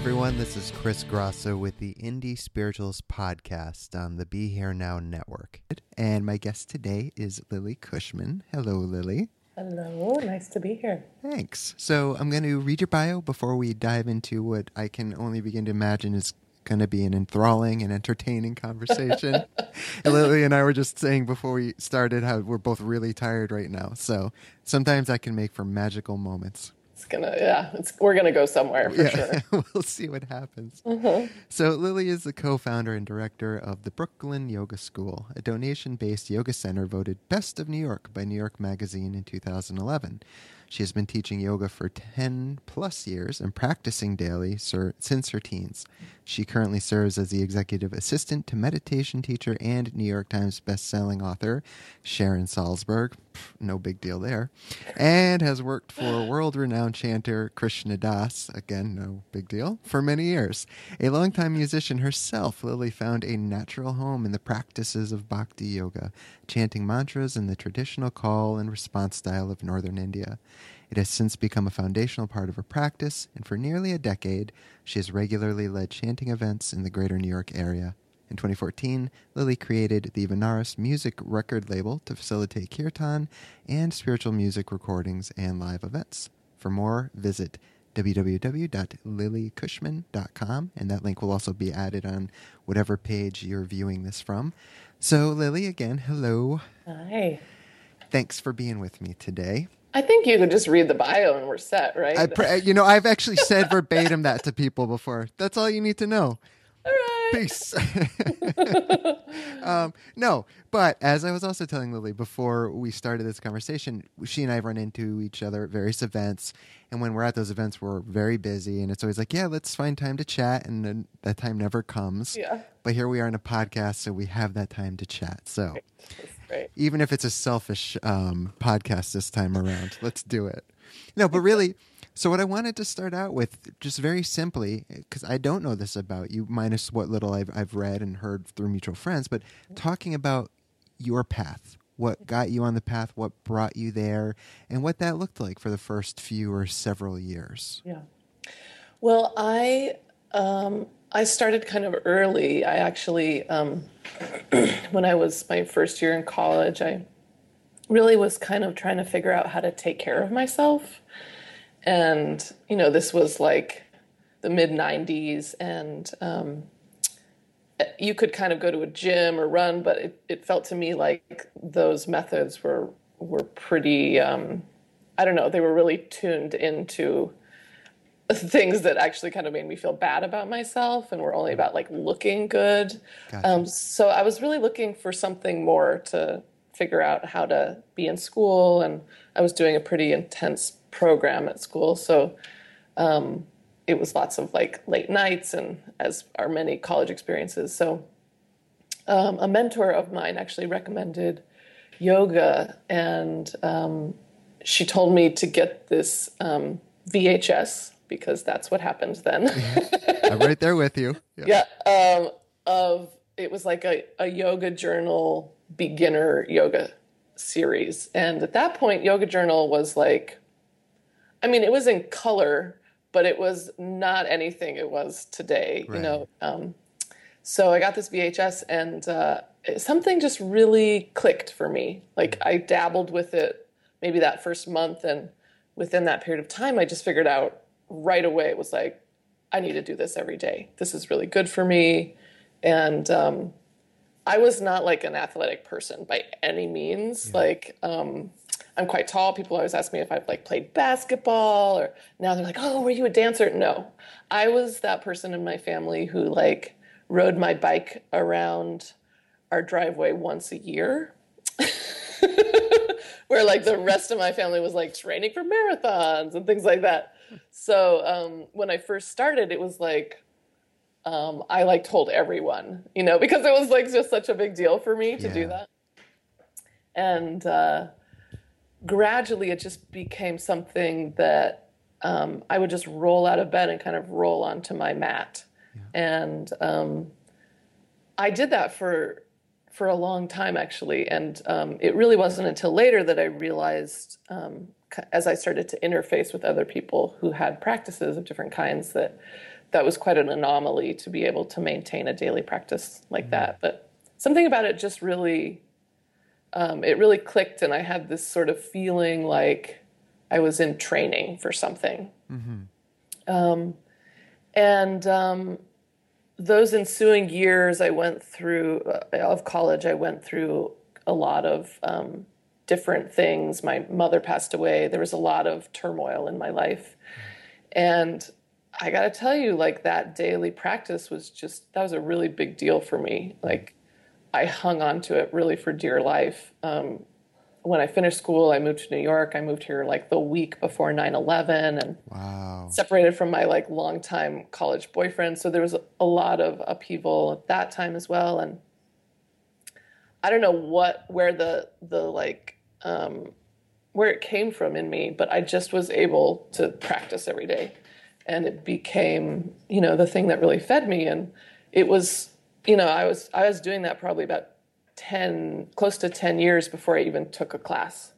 Everyone. This is Chris Grosso with the Indie Spiritualist podcast on the Be Here Now network. And my guest today is Lily Cushman. Hello, Lily. Hello, nice to be here. Thanks. So, I'm going to read your bio before we dive into what I can only begin to imagine is going to be an enthralling and entertaining conversation. Lily and I were just saying before we started how we're both really tired right now. So, sometimes that can make for magical moments. It's gonna, yeah, it's, we're gonna go somewhere for sure. we'll see what happens. Mm-hmm. So, Lily is the co founder and director of the Brooklyn Yoga School, a donation based yoga center voted Best of New York by New York Magazine in 2011. She has been teaching yoga for 10 plus years and practicing daily sir, since her teens. She currently serves as the executive assistant to meditation teacher and New York Times best-selling author Sharon Salzberg, no big deal there, and has worked for world-renowned chanter Krishna Das, again no big deal, for many years. A longtime musician herself, Lily found a natural home in the practices of bhakti yoga, chanting mantras in the traditional call and response style of northern India. It has since become a foundational part of her practice, and for nearly a decade, she has regularly led chanting events in the greater New York area. In 2014, Lily created the Vanaras music record label to facilitate kirtan and spiritual music recordings and live events. For more, visit www.lilycushman.com, and that link will also be added on whatever page you're viewing this from. So, Lily, again, hello. Hi. Thanks for being with me today. I think you could just read the bio and we're set, right? I, pre- you know, I've actually said verbatim that to people before. That's all you need to know. All right. Peace. um, no, but as I was also telling Lily before we started this conversation, she and I have run into each other at various events. And when we're at those events, we're very busy. And it's always like, yeah, let's find time to chat. And then that time never comes. Yeah. But here we are in a podcast, so we have that time to chat. So Right. even if it's a selfish um, podcast this time around. Let's do it. No, but really, so what I wanted to start out with, just very simply, because I don't know this about you, minus what little I've, I've read and heard through mutual friends, but talking about your path, what got you on the path, what brought you there, and what that looked like for the first few or several years. Yeah. Well, I um, I started kind of early. I actually, um, when I was my first year in college, I really was kind of trying to figure out how to take care of myself. And, you know, this was like the mid 90s, and um, you could kind of go to a gym or run, but it, it felt to me like those methods were, were pretty, um, I don't know, they were really tuned into things that actually kind of made me feel bad about myself and were only about like looking good. Gotcha. Um, so I was really looking for something more to figure out how to be in school, and I was doing a pretty intense program at school. So um, it was lots of like late nights, and as are many college experiences. So um, a mentor of mine actually recommended yoga, and um, she told me to get this um, VHS because that's what happened then. I'm right there with you. yeah, um, of it was like a, a yoga journal beginner yoga series, and at that point, yoga journal was like, I mean, it was in color, but it was not anything it was today, right. you know. Um, so I got this VHS, and uh, something just really clicked for me. Like I dabbled with it maybe that first month, and within that period of time, I just figured out right away. It was like I need to do this every day. This is really good for me, and um, I was not like an athletic person by any means. Yeah. Like um, I'm quite tall. People always ask me if I've like played basketball or now they're like, "Oh, were you a dancer?" No. I was that person in my family who like rode my bike around our driveway once a year. Where like the rest of my family was like training for marathons and things like that. So um, when I first started, it was like um, I like told everyone, you know, because it was like just such a big deal for me to yeah. do that. And uh, gradually it just became something that um, I would just roll out of bed and kind of roll onto my mat. Yeah. And um, I did that for for a long time actually, and um, it really wasn't until later that I realized, um, as I started to interface with other people who had practices of different kinds, that that was quite an anomaly to be able to maintain a daily practice like mm-hmm. that. But something about it just really um, it really clicked, and I had this sort of feeling like I was in training for something. Mm-hmm. Um, and um, those ensuing years, I went through uh, of college. I went through a lot of um, different things. My mother passed away. There was a lot of turmoil in my life, and I got to tell you, like that daily practice was just that was a really big deal for me. Like I hung on to it really for dear life. Um, when I finished school, I moved to New York. I moved here like the week before 9/11, and wow. separated from my like longtime college boyfriend. So there was a lot of upheaval at that time as well. And I don't know what where the the like um, where it came from in me, but I just was able to practice every day, and it became you know the thing that really fed me. And it was you know, I was I was doing that probably about ten, close to ten years before I even took a class.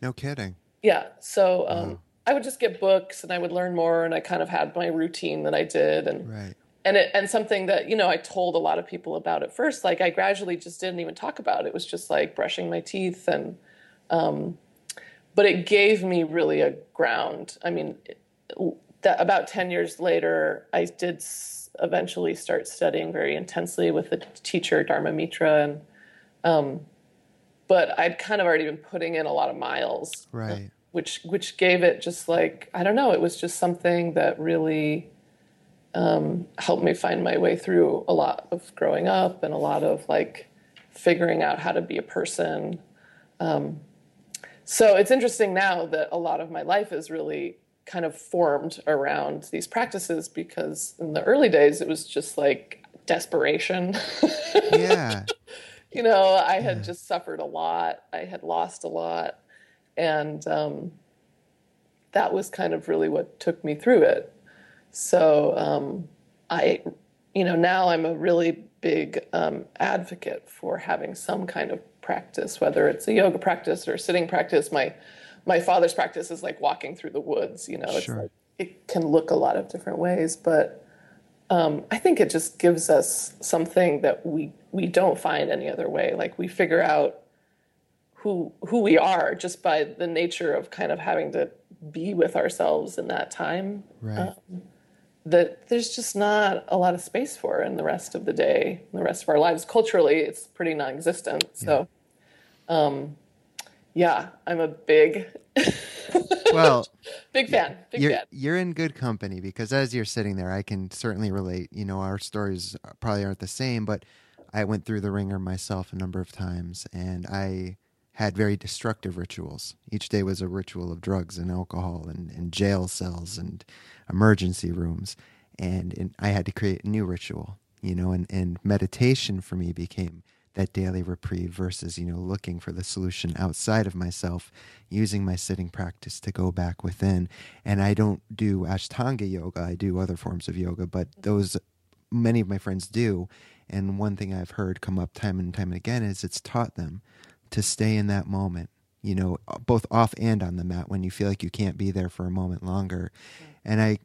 No kidding. Yeah. So um, I would just get books and I would learn more, and I kind of had my routine that I did, and right. and it, and something that you know I told a lot of people about at first. Like I gradually just didn't even talk about it. It was just like brushing my teeth and. Um, but it gave me really a ground. I mean, that about 10 years later, I did eventually start studying very intensely with the teacher Dharma Mitra, and um, but I'd kind of already been putting in a lot of miles, right? Which which gave it just like I don't know, it was just something that really um, helped me find my way through a lot of growing up and a lot of like figuring out how to be a person. Um, so it's interesting now that a lot of my life is really kind of formed around these practices because in the early days it was just like desperation. yeah. you know, I had yeah. just suffered a lot. I had lost a lot. And um, that was kind of really what took me through it. So um, I, you know, now I'm a really big um, advocate for having some kind of practice, whether it's a yoga practice or sitting practice. My my father's practice is like walking through the woods. You know, it's sure. like it can look a lot of different ways, but um, I think it just gives us something that we we don't find any other way. Like we figure out who who we are just by the nature of kind of having to be with ourselves in that time. Right. Um, that there's just not a lot of space for in the rest of the day, the rest of our lives. Culturally, it's pretty non-existent. So, yeah. um, yeah, I'm a big well big fan. Big you're, fan. You're in good company because as you're sitting there, I can certainly relate. You know, our stories probably aren't the same, but I went through the ringer myself a number of times, and I had very destructive rituals. Each day was a ritual of drugs and alcohol and, and jail cells and emergency rooms. And, and I had to create a new ritual, you know, and, and meditation for me became that daily reprieve versus you know looking for the solution outside of myself using my sitting practice to go back within. And i don't do ashtanga yoga i do other forms of yoga but mm-hmm. those many of my friends do. And one thing i've heard come up time and time again is it's taught them to stay in that moment you know both off and on the mat when you feel like you can't be there for a moment longer. And i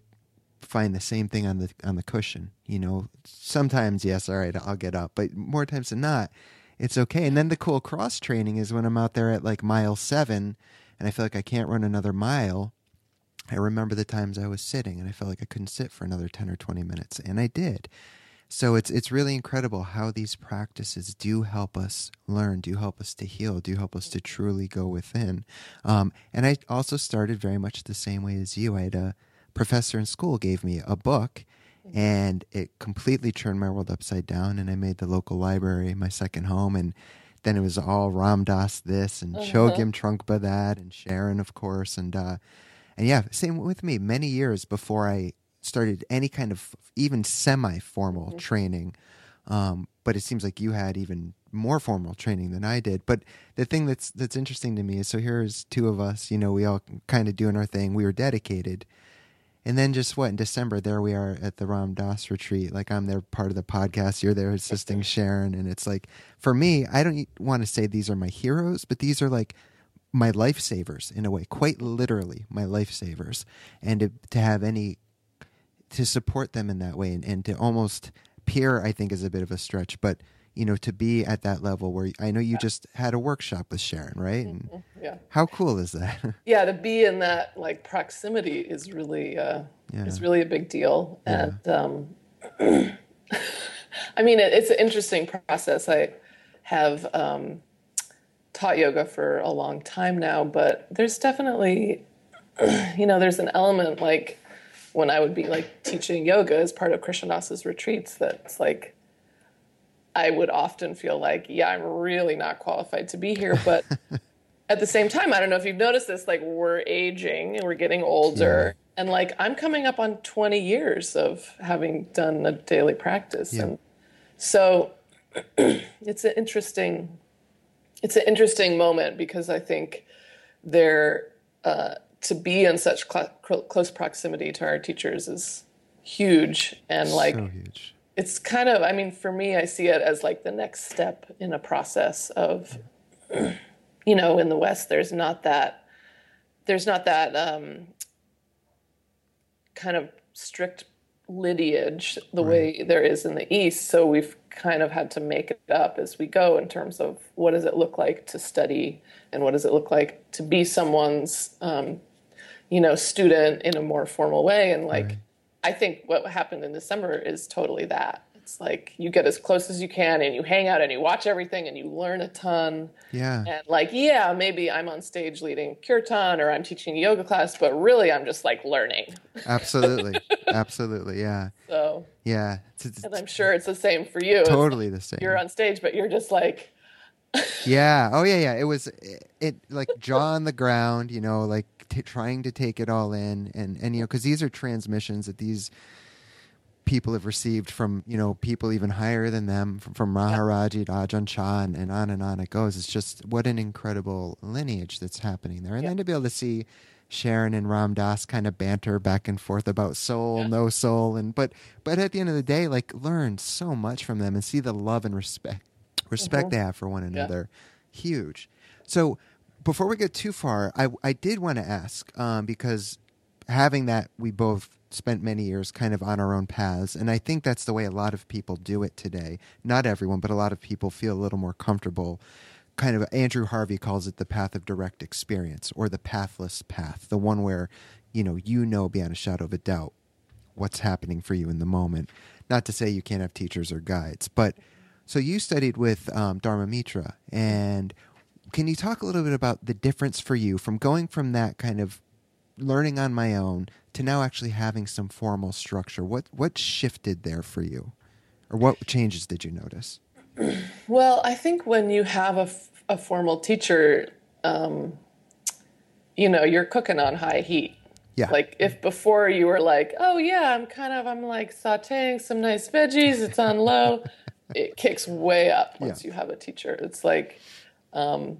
find the same thing on the on the cushion. You know, sometimes yes, all right, I'll get up, but more times than not, it's okay. And then the cool cross training is when I'm out there at like mile seven, and I feel like I can't run another mile. I remember the times I was sitting, and I felt like I couldn't sit for another ten or twenty minutes, and I did. So it's it's really incredible how these practices do help us learn, do help us to heal, do help us to truly go within. Um, and I also started very much the same way as you. I had a professor in school gave me a book, and it completely turned my world upside down. And I made the local library my second home, and then it was all Ram Dass this and uh-huh. Chogyam Trungpa that, and Sharon of course, and uh, and yeah, same with me. Many years before I started any kind of even semi formal mm-hmm. training. Um, but it seems like you had even more formal training than I did. But the thing that's that's interesting to me is so here's two of us, you know, we all kind of doing our thing. We were dedicated. And then just what in December there we are at the Ram Dass retreat. Like I'm there part of the podcast, you're there assisting Sharon and it's like for me, I don't want to say these are my heroes, but these are like my lifesavers in a way, quite literally my lifesavers. And to, to have any to support them in that way and, and to almost peer, I think, is a bit of a stretch, but you know, to be at that level where I know you yeah. just had a workshop with Sharon, right? And mm-hmm. yeah. How cool is that? yeah, to be in that like proximity is really uh, yeah. is really a big deal. Yeah. And um, I mean, it, it's an interesting process. I have um, taught yoga for a long time now, but there's definitely, you know, there's an element like when I would be like teaching yoga as part of Krishna Das's retreats, that's like I would often feel like, yeah, I'm really not qualified to be here. But at the same time, I don't know if you've noticed this, like we're aging and we're getting older. Yeah. And like I'm coming up on 20 years of having done a daily practice. Yeah. And so it's an interesting it's an interesting moment because I think there uh, to be in such cl- close proximity to our teachers is huge and like so huge. It's kind of i mean for me i see it as like the next step in a process of you know in the west there's not that there's not that um, kind of strict lineage the right. way there is in the east so we've kind of had to make it up as we go in terms of what does it look like to study and what does it look like to be someone's um, you know, student in a more formal way. And like, right. I think what happened in December is totally that. It's like you get as close as you can and you hang out and you watch everything and you learn a ton. Yeah. And like, yeah, maybe I'm on stage leading kirtan or I'm teaching a yoga class, but really I'm just like learning. Absolutely. Absolutely. Yeah. So, yeah. And I'm sure it's the same for you. Totally the same. You're on stage, but you're just like, yeah. Oh yeah. Yeah. It was it, it like jaw on the ground. You know, like t- trying to take it all in, and and you know, because these are transmissions that these people have received from you know people even higher than them from, from Maharaji to Ajahn Chah and, and, on and on it goes. It's just what an incredible lineage that's happening there, and yeah. then to be able to see Sharon and Ram Dass kind of banter back and forth about soul, yeah. no soul, and but but at the end of the day, like learn so much from them and see the love and respect respect mm-hmm. they have for one another. Yeah. Huge. So before we get too far, I I did want to ask um, because having that we both spent many years kind of on our own paths, and I think that's the way a lot of people do it today. Not everyone, but a lot of people feel a little more comfortable. Kind of Andrew Harvey calls it the path of direct experience or the pathless path, the one where you know you know beyond a shadow of a doubt what's happening for you in the moment. Not to say you can't have teachers or guides, but so you studied with um, Dharma Mitra, and can you talk a little bit about the difference for you from going from that kind of learning on my own to now actually having some formal structure? What what shifted there for you, or what changes did you notice? Well, I think when you have a, a formal teacher, um, you know, you're cooking on high heat. Yeah. Like if before you were like, oh yeah, I'm kind of I'm like sautéing some nice veggies. It's on low. it kicks way up once yeah. you have a teacher. It's like um,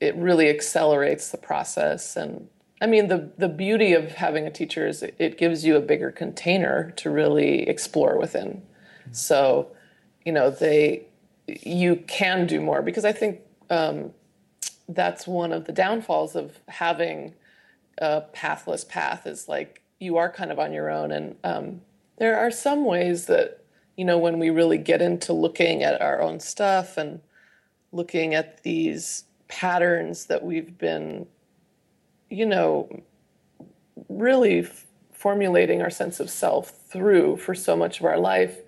it really accelerates the process. And I mean, the the beauty of having a teacher is it, it gives you a bigger container to really explore within. Mm-hmm. So, you know, they you can do more because I think um, that's one of the downfalls of having a pathless path is like you are kind of on your own. And um, there are some ways that, you know, when we really get into looking at our own stuff and looking at these patterns that we've been, you know, really f- formulating our sense of self through for so much of our life,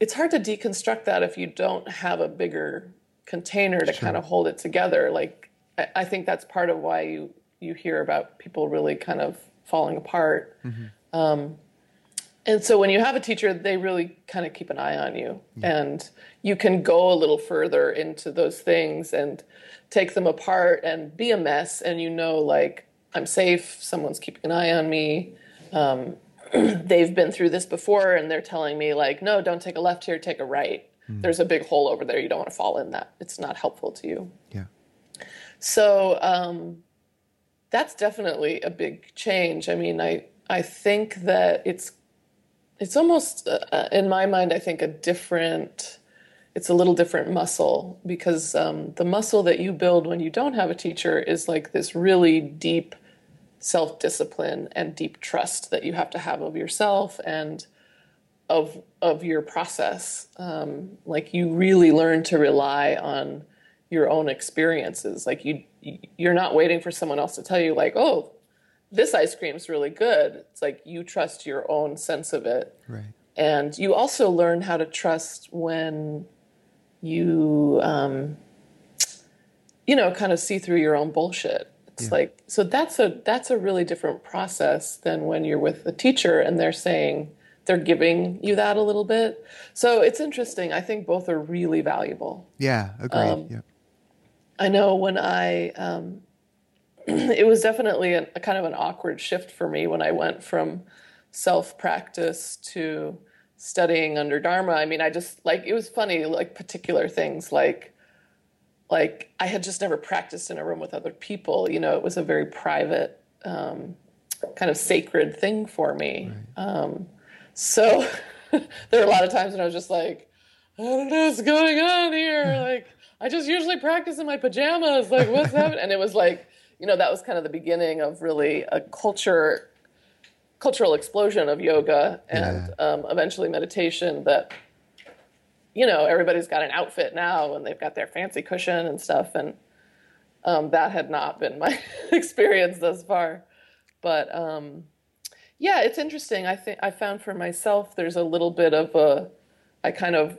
it's hard to deconstruct that if you don't have a bigger container to sure. kind of hold it together. Like, I, I think that's part of why you you hear about people really kind of falling apart. Mm-hmm. Um, and so when you have a teacher, they really kind of keep an eye on you, yeah. and you can go a little further into those things and take them apart and be a mess. And you know, like I'm safe. Someone's keeping an eye on me. Um, they've been through this before, and they're telling me like, no, don't take a left here, take a right. Mm. There's a big hole over there. You don't want to fall in that. It's not helpful to you. Yeah. So um, that's definitely a big change. I mean, I I think that it's it's almost uh, uh, in my mind i think a different it's a little different muscle because um, the muscle that you build when you don't have a teacher is like this really deep self-discipline and deep trust that you have to have of yourself and of of your process. Um, like you really learn to rely on your own experiences. Like you you're not waiting for someone else to tell you like oh this ice cream is really good. It's like you trust your own sense of it. Right. And you also learn how to trust when you, um, you know, kind of see through your own bullshit. It's yeah. like so that's a that's a really different process than when you're with a teacher and they're saying they're giving you that a little bit. So it's interesting. I think both are really valuable. Yeah, agreed. Um, yeah. I know when I um, it was definitely a, a, kind of an awkward shift for me when I went from self practice to studying under Dharma. I mean, I just like it was funny, like particular things like like I had just never practiced in a room with other people. You know, it was a very private, um, kind of sacred thing for me. Right. Um, so there were a lot of times when I was just like, I don't know what's going on here. like I just usually practice in my pajamas. Like what's happening? And it was like you know, that was kind of the beginning of really a culture, cultural explosion of yoga and yeah. um, eventually meditation that, you know, everybody's got an outfit now and they've got their fancy cushion and stuff. And um, that had not been my experience thus far. But um, yeah, it's interesting. I think I found for myself there's a little bit of a, I kind of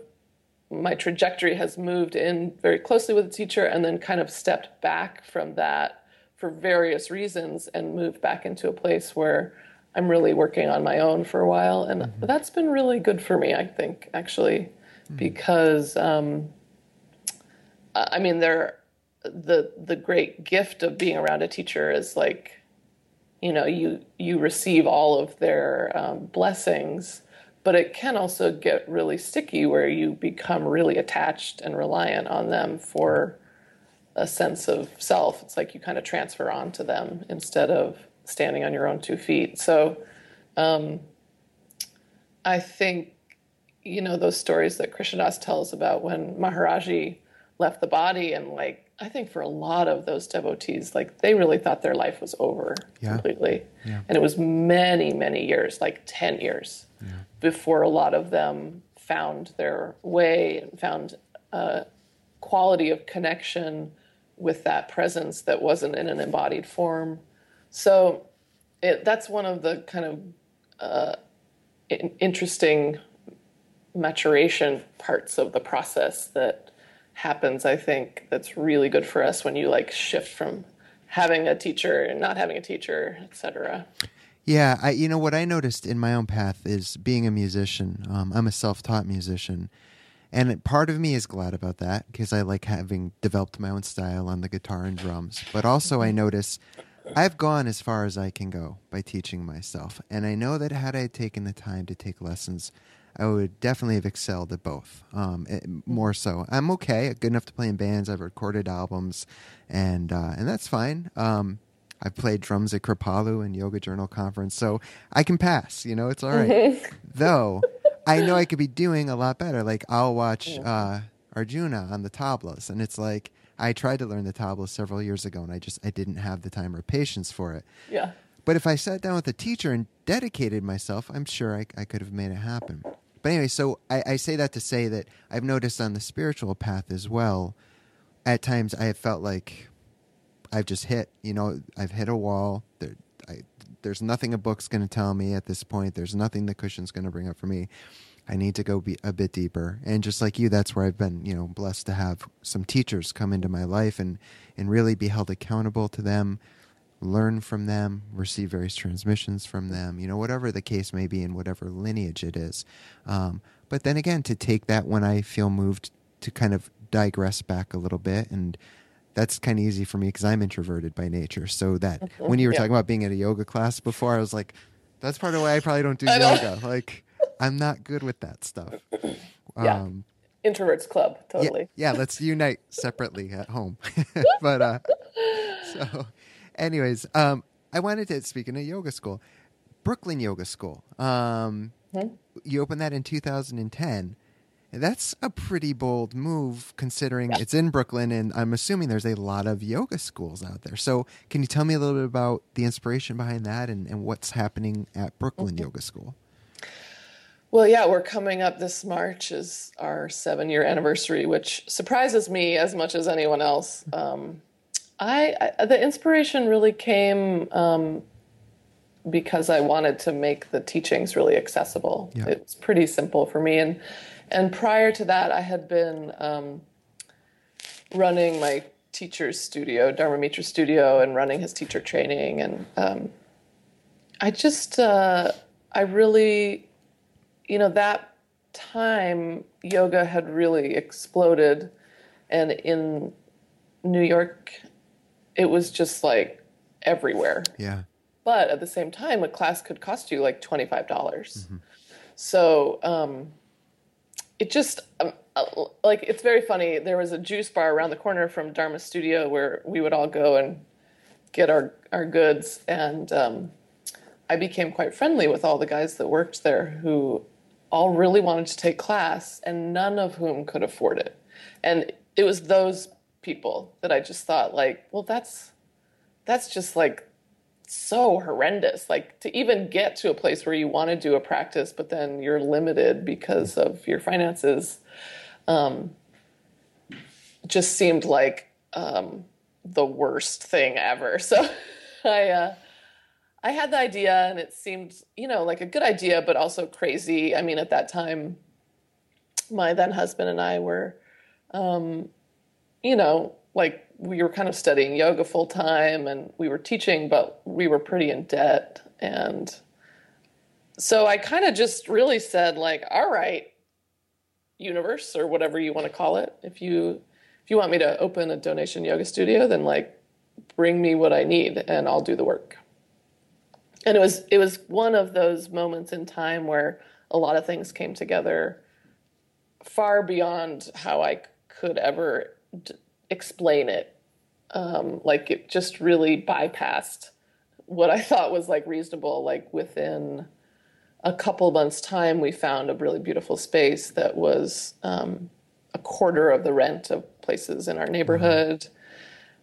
my trajectory has moved in very closely with the teacher and then kind of stepped back from that for various reasons and moved back into a place where I'm really working on my own for a while. And mm-hmm. that's been really good for me, I think, actually, mm-hmm. because um, I mean, there the the great gift of being around a teacher is like, you know, you you receive all of their um, blessings, but it can also get really sticky where you become really attached and reliant on them for a sense of self. It's like you kind of transfer onto them instead of standing on your own two feet. So um, I think, you know, those stories that Krishna Das tells about when Maharaji left the body and like, I think for a lot of those devotees, like they really thought their life was over yeah. completely. Yeah. And it was many, many years, like 10 years, yeah. before a lot of them found their way and found a quality of connection with that presence that wasn't in an embodied form. So it, that's one of the kind of uh, in, interesting maturation parts of the process that happens i think that's really good for us when you like shift from having a teacher and not having a teacher etc yeah i you know what i noticed in my own path is being a musician. Um, i'm a self-taught musician and part of me is glad about that because I like having developed my own style on the guitar and drums. But also, I notice I've gone as far as I can go by teaching myself. And I know that had I taken the time to take lessons, I would definitely have excelled at both. Um, it, more so, I'm okay, good enough to play in bands. I've recorded albums, and uh, and that's fine. Um, I've played drums at Kripalu and Yoga Journal Conference, so I can pass. You know, it's all right. Though I know I could be doing a lot better. Like I'll watch uh, Arjuna on the tablas, and it's like I tried to learn the tablas several years ago, and I just I didn't have the time or patience for it. Yeah. But if I sat down with a teacher and dedicated myself, I'm sure I, I could have made it happen. But anyway, so I, I say that to say that I've noticed on the spiritual path as well, at times I have felt like I've just hit, you know, I've hit a wall. There, I, there's nothing a book's going to tell me at this point. There's nothing the cushion's going to bring up for me. I need to go be a bit deeper. And just like you, that's where I've been, you know, blessed to have some teachers come into my life and, and really be held accountable to them, learn from them, receive various transmissions from them, you know, whatever the case may be in whatever lineage it is. Um, but then again, to take that when I feel moved to kind of digress back a little bit and that's kind of easy for me because I'm introverted by nature. So that mm-hmm. when you were yeah. talking about being at a yoga class before, I was like, that's part of why I probably don't do yoga. Like, I'm not good with that stuff. Yeah. Um, Introverts club, totally. Yeah, yeah let's unite separately at home. but uh, so anyways, um, I wanted to, speak in a yoga school, Brooklyn Yoga School. Um, mm-hmm. You opened that in 2010. That's a pretty bold move considering yeah. it's in Brooklyn, and I'm assuming there's a lot of yoga schools out there. So, can you tell me a little bit about the inspiration behind that and, and what's happening at Brooklyn mm-hmm. Yoga School? Well, yeah, we're coming up this March is our seven year anniversary, which surprises me as much as anyone else. Um, I, I, the inspiration really came um, because I wanted to make the teachings really accessible. Yeah. It was pretty simple for me, and and prior to that, I had been um, running my teacher's studio, Dharma Mitra Studio, and running his teacher training, and um, I just uh, I really, you know, that time yoga had really exploded, and in New York it was just like everywhere. Yeah. But at the same time, a class could cost you like twenty five dollars. Mm-hmm. So um, it just um, uh, like it's very funny. There was a juice bar around the corner from Dharma Studio where we would all go and get our our goods, and um, I became quite friendly with all the guys that worked there who all really wanted to take class, and none of whom could afford it. And it was those people that I just thought like, well, that's that's just like so horrendous. Like to even get to a place where you want to do a practice, but then you're limited because of your finances, um, just seemed like um, the worst thing ever. So I. Uh, I had the idea and it seemed, you know, like a good idea, but also crazy. I mean, at that time, my then husband and I were um, you know, like we were kind of studying yoga full time and we were teaching, but we were pretty in debt. And so I kind of just really said, like, all right, universe or whatever you want to call it, if you if you want me to open a donation yoga studio, then like bring me what I need and I'll do the work. And it was it was one of those moments in time where a lot of things came together far beyond how I could ever explain it. Um, like it just really bypassed what I thought was like reasonable. Like within a couple months' time, we found a really beautiful space that was um, a quarter of the rent of places in our neighborhood.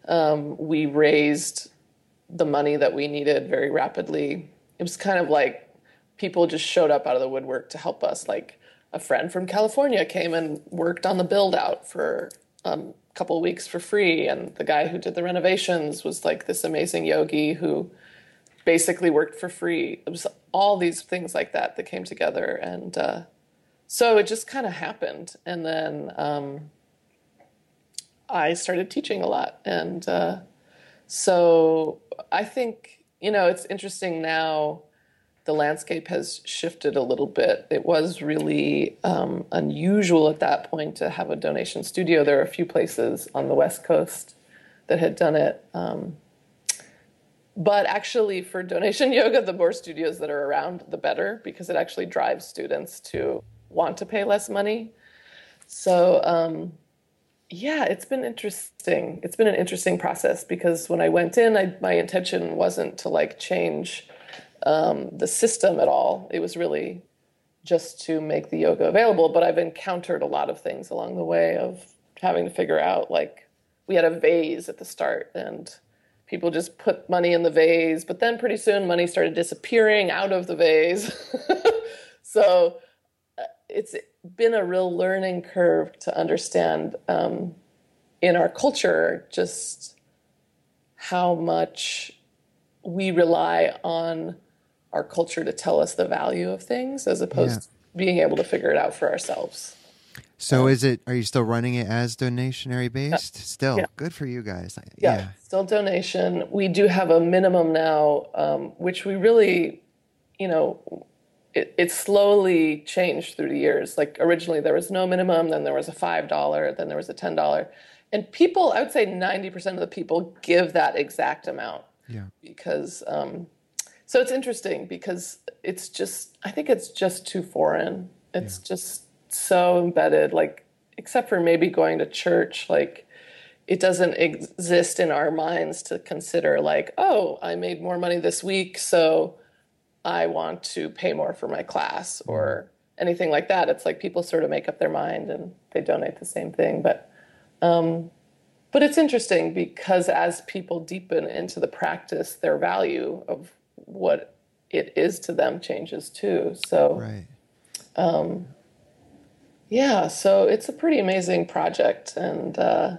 Um, we raised the money that we needed very rapidly. It was kind of like people just showed up out of the woodwork to help us. Like a friend from California came and worked on the build out for um, couple weeks for free. And the guy who did the renovations was like this amazing yogi who basically worked for free. It was all these things like that that came together. And uh, so it just kind of happened. And then um, i started teaching a lot. And uh, so i think you know it's interesting now the landscape has shifted a little bit. It was really um, unusual at that point to have a donation studio. There are a few places on the West Coast that had done it. Um, but actually, for donation yoga, the more studios that are around, the better, because it actually drives students to want to pay less money. So, um, yeah, it's been interesting. It's been an interesting process because when I went in, I, my intention wasn't to like change um, the system at all. It was really just to make the yoga available. But I've encountered a lot of things along the way of having to figure out like we had a vase at the start and people just put money in the vase, but then pretty soon money started disappearing out of the vase. so uh, it's been a real learning curve to understand um, in our culture just how much we rely on our culture to tell us the value of things as opposed yeah. to being able to figure it out for ourselves. So is it? Are you still running it as donationary based? Yeah. Still, yeah. good for you guys. Yeah. still donation. We do have a minimum now, um, which we really, you know, it, it slowly changed through the years. Like originally there was no minimum, then there was a five dollar, then there was a ten dollar, and people, I would say ninety percent of the people give that exact amount. Yeah. Because, um, so it's interesting because it's just, I think it's just too foreign. It's just so embedded, like, except for maybe going to church, like, it doesn't exist in our minds to consider, like, oh, I made more money this week, so I want to pay more for my class or anything like that. It's like people sort of make up their mind and they donate the same thing. But, um, but it's interesting because as people deepen into the practice, their value of what it is to them changes too. So, right. Um, yeah, so it's a pretty amazing project, and uh,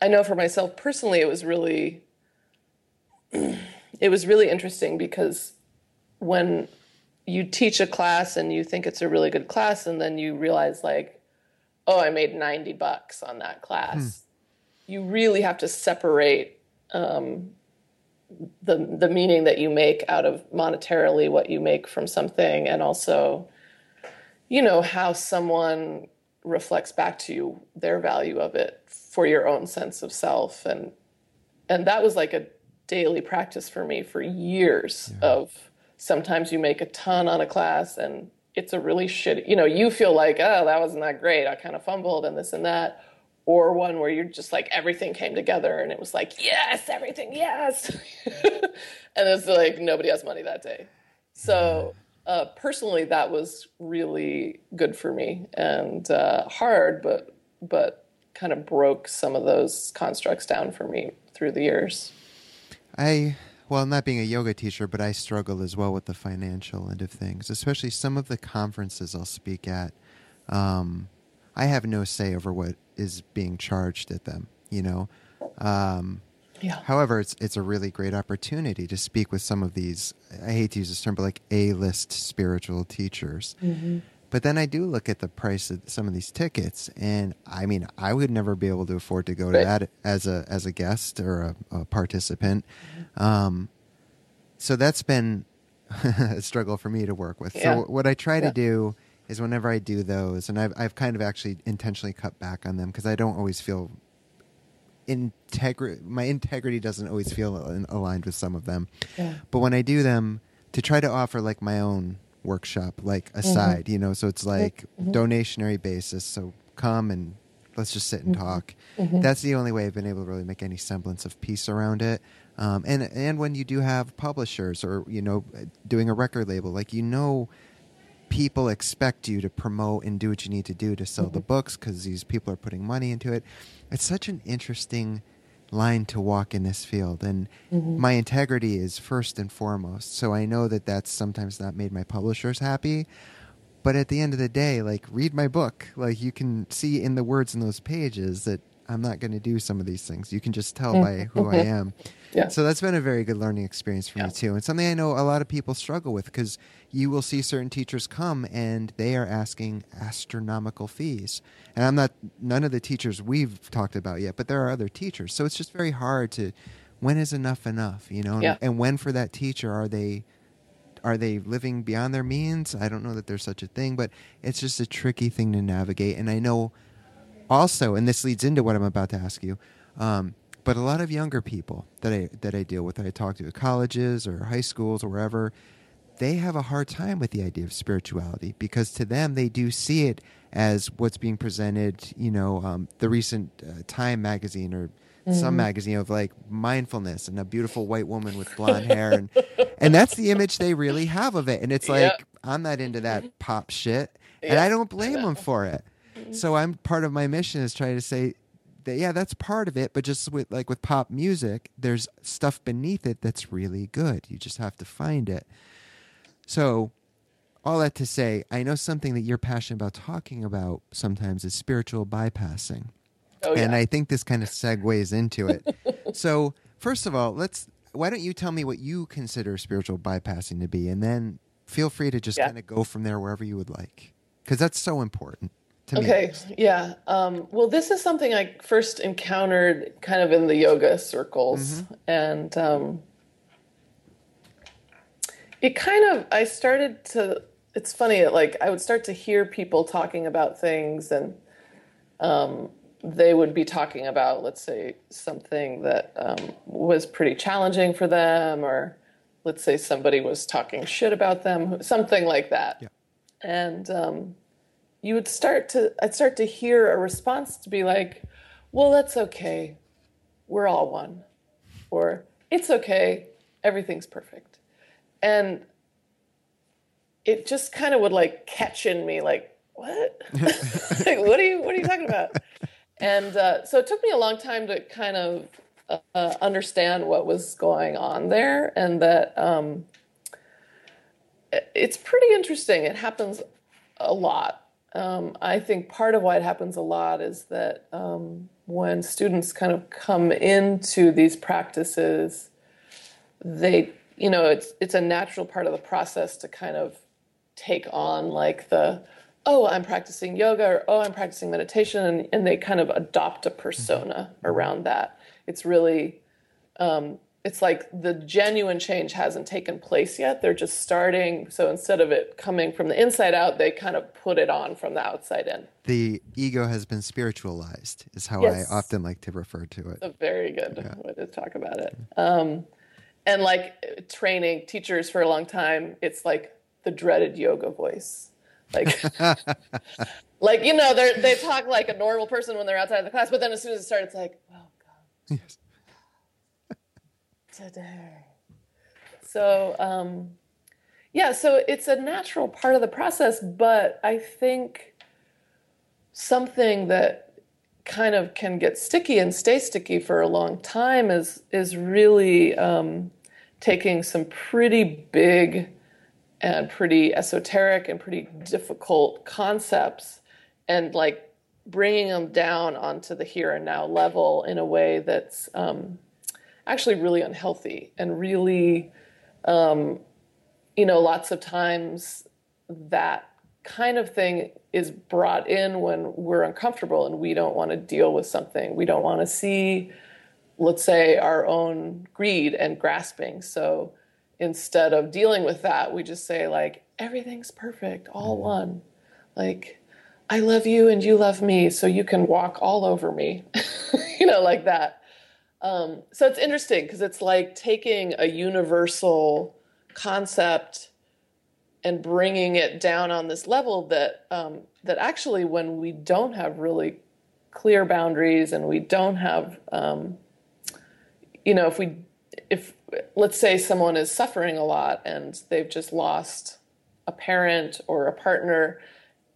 I know for myself personally, it was really, it was really interesting because when you teach a class and you think it's a really good class, and then you realize like, oh, I made ninety bucks on that class. Hmm. You really have to separate um, the the meaning that you make out of monetarily what you make from something, and also you know how someone reflects back to you their value of it for your own sense of self. And and that was like a daily practice for me for years yeah. of sometimes you make a ton on a class and it's a really shitty you know you feel like oh that wasn't that great. I kind of fumbled and this and that or one where you're just like everything came together and it was like yes everything yes and it's like nobody has money that day so uh, personally, that was really good for me and uh, hard, but but kind of broke some of those constructs down for me through the years. I well, not being a yoga teacher, but I struggle as well with the financial end of things, especially some of the conferences I'll speak at. Um, I have no say over what is being charged at them. You know, um, yeah. However, it's it's a really great opportunity to speak with some of these. I hate to use this term, but like A-list spiritual teachers. Mm-hmm. But then I do look at the price of some of these tickets, and I mean, I would never be able to afford to go to that as a as a guest or a, a participant. Mm-hmm. Um, so that's been a struggle for me to work with. Yeah. So what I try yeah. to do is whenever I do those, and I've I've kind of actually intentionally cut back on them because I don't always feel integrity my integrity doesn't always feel aligned with some of them yeah. but when i do them to try to offer like my own workshop like aside mm-hmm. you know so it's like mm-hmm. donationary basis so come and let's just sit and mm-hmm. talk mm-hmm. that's the only way i've been able to really make any semblance of peace around it um, and and when you do have publishers or you know doing a record label like you know people expect you to promote and do what you need to do to sell the mm-hmm. books because these people are putting money into it it's such an interesting line to walk in this field and mm-hmm. my integrity is first and foremost so i know that that's sometimes not made my publishers happy but at the end of the day like read my book like you can see in the words in those pages that i'm not going to do some of these things you can just tell by who i am yeah. So that's been a very good learning experience for yeah. me too, and something I know a lot of people struggle with because you will see certain teachers come and they are asking astronomical fees, and I'm not none of the teachers we've talked about yet, but there are other teachers, so it's just very hard to when is enough enough, you know, yeah. and when for that teacher are they are they living beyond their means? I don't know that there's such a thing, but it's just a tricky thing to navigate, and I know also, and this leads into what I'm about to ask you. Um, but a lot of younger people that I that I deal with, that I talk to at colleges or high schools or wherever, they have a hard time with the idea of spirituality because to them they do see it as what's being presented. You know, um, the recent uh, Time magazine or mm. some magazine of like mindfulness and a beautiful white woman with blonde hair, and and that's the image they really have of it. And it's like yep. I'm not into that pop shit, and I don't blame them for it. So I'm part of my mission is trying to say that, yeah, that's part of it. But just with like with pop music, there's stuff beneath it that's really good. You just have to find it. So, all that to say, I know something that you're passionate about talking about sometimes is spiritual bypassing. Oh, yeah. And I think this kind of segues into it. so, first of all, let's why don't you tell me what you consider spiritual bypassing to be and then feel free to just yeah. kind of go from there wherever you would like because that's so important okay yeah um, well this is something i first encountered kind of in the yoga circles mm-hmm. and um, it kind of i started to it's funny like i would start to hear people talking about things and um, they would be talking about let's say something that um, was pretty challenging for them or let's say somebody was talking shit about them something like that yeah. and um, you would start to I'd start to hear a response to be like, "Well, that's okay. We're all one." Or, "It's okay. Everything's perfect." And it just kind of would like catch in me like, "What? like, what are you what are you talking about?" And uh, so it took me a long time to kind of uh, understand what was going on there and that um, it's pretty interesting. It happens a lot um, I think part of why it happens a lot is that um, when students kind of come into these practices, they, you know, it's it's a natural part of the process to kind of take on like the, oh, I'm practicing yoga or oh, I'm practicing meditation, and, and they kind of adopt a persona mm-hmm. around that. It's really um, it's like the genuine change hasn't taken place yet. They're just starting. So instead of it coming from the inside out, they kind of put it on from the outside in. The ego has been spiritualized, is how yes. I often like to refer to it. A very good yeah. way to talk about it. Um, and like training teachers for a long time, it's like the dreaded yoga voice. Like, like you know, they they talk like a normal person when they're outside of the class, but then as soon as it starts, it's like, oh god. Yes today. So, um, yeah, so it's a natural part of the process, but I think something that kind of can get sticky and stay sticky for a long time is is really um, taking some pretty big and pretty esoteric and pretty difficult concepts and like bringing them down onto the here and now level in a way that's um, actually really unhealthy and really, um, you know, lots of times that kind of thing is brought in when we're uncomfortable and we don't want to deal with something. We don't want to see, let's say, our own greed and grasping. So instead of dealing with that, we just say, like, everything's perfect, all mm-hmm. one. Like, I love you and you love me, so you can walk all over me, you know, like that. Um, so it's interesting because it's like taking a universal concept and bringing it down on this level that um, that actually when we don't have really clear boundaries and we don't have um, you know if we if let's say someone is suffering a lot and they've just lost a parent or a partner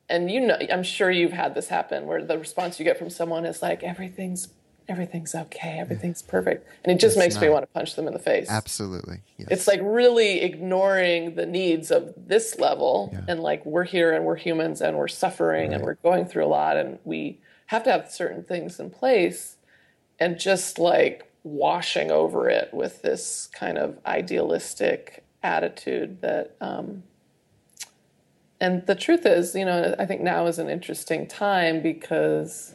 and you know i'm sure you've had this happen where the response you get from someone is like everything's everything's okay, everything's perfect. And it just it's makes not. me want to punch them in the face. Absolutely. Yes. It's like really ignoring the needs of this level yeah. and like we're here and we're humans and we're suffering right. and we're going through a lot and we have to have certain things in place and just like washing over it with this kind of idealistic attitude that um, and the truth is, you know, I think now is an interesting time because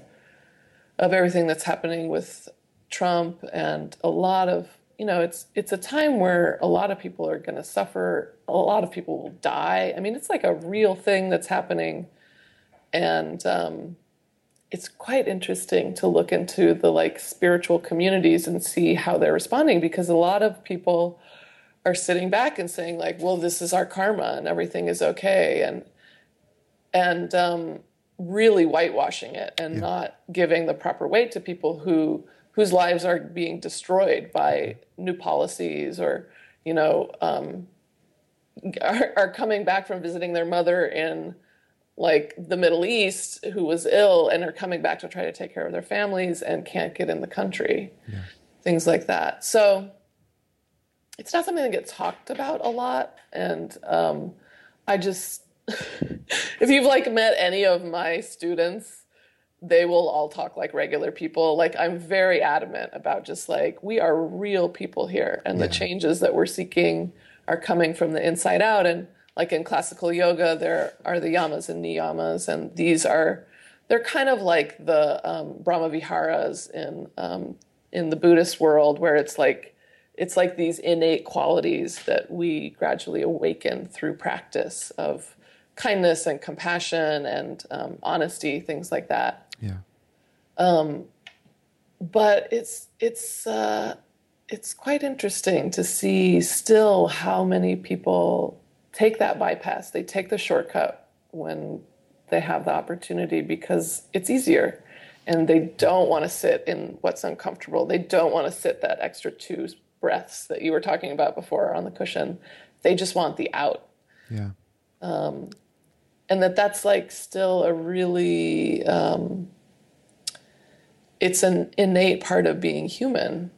of everything that's happening with Trump and a lot of you know it's it's a time where a lot of people are going to suffer. A lot of people will die. I mean it's like a real thing that's happening. And um, it's quite interesting to look into the like spiritual communities and see how they're responding because a lot of people are sitting back and saying like well this is our karma and everything is okay. And and um, really whitewashing it and yeah. not giving the proper weight to people who whose lives are being destroyed by new policies or you know um, are, are coming back from visiting their mother in like the Middle East who was ill and are coming back to try to take care of their families and can't get in the country. Yeah. Things like that. So it's not something that gets talked about a lot. And um, I just, if you've like met any of my students, they will all talk like regular people. Like I'm very adamant about just like we are real people here, and yeah. the changes that we're seeking are coming from the inside out. And like in classical yoga, there are the yamas and niyamas, and these are they're kind of like the um, Brahma Viharas in um, in the Buddhist world, where it's like it's like these innate qualities that we gradually awaken through practice of kindness and compassion and um, honesty, things like that. Yeah. Um, but it's it's uh, it's quite interesting to see still how many people take that bypass. They take the shortcut when they have the opportunity because it's easier and they don't want to sit in what's uncomfortable. They don't want to sit that extra two breaths that you were talking about before on the cushion. They just want the out. Yeah. Um, and that that's like still a really um, it's an innate part of being human.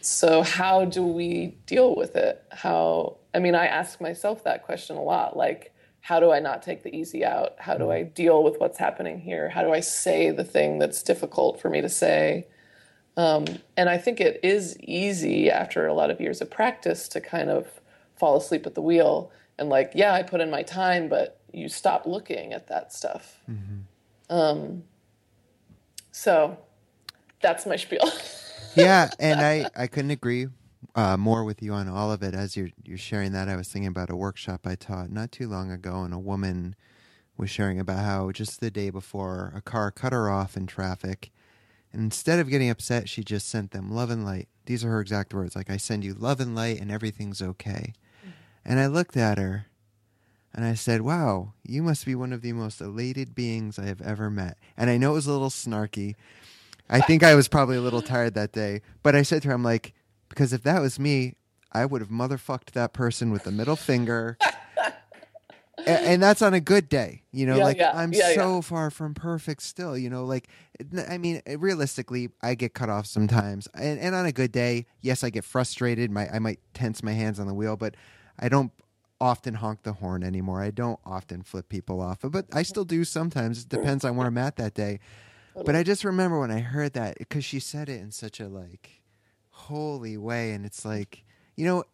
So how do we deal with it? How I mean, I ask myself that question a lot. Like, how do I not take the easy out? How do I deal with what's happening here? How do I say the thing that's difficult for me to say? Um, and I think it is easy after a lot of years of practice to kind of fall asleep at the wheel and like, yeah, I put in my time, but you stop looking at that stuff. Mm-hmm. Um, so that's my spiel. yeah, and I I couldn't agree uh, more with you on all of it. As you're you're sharing that, I was thinking about a workshop I taught not too long ago, and a woman was sharing about how just the day before a car cut her off in traffic and instead of getting upset, she just sent them love and light. These are her exact words like, I send you love and light and everything's okay. Mm-hmm. And I looked at her and I said, Wow, you must be one of the most elated beings I have ever met. And I know it was a little snarky. I think I was probably a little tired that day. But I said to her, I'm like, because if that was me, I would have motherfucked that person with the middle finger and, and, that's on a good day you know yeah, like yeah, i'm yeah, so far from perfect still you know like i mean eh, realistically i get cut off sometimes and, and on a good day yes i get frustrated my, i might tense my hands on the wheel but i don't often honk the horn anymore. I don't often flip people off but i still do sometimes. It depends on where i'm at that day. But i just remember when i heard that because she said it in such a like holy way and it's like you know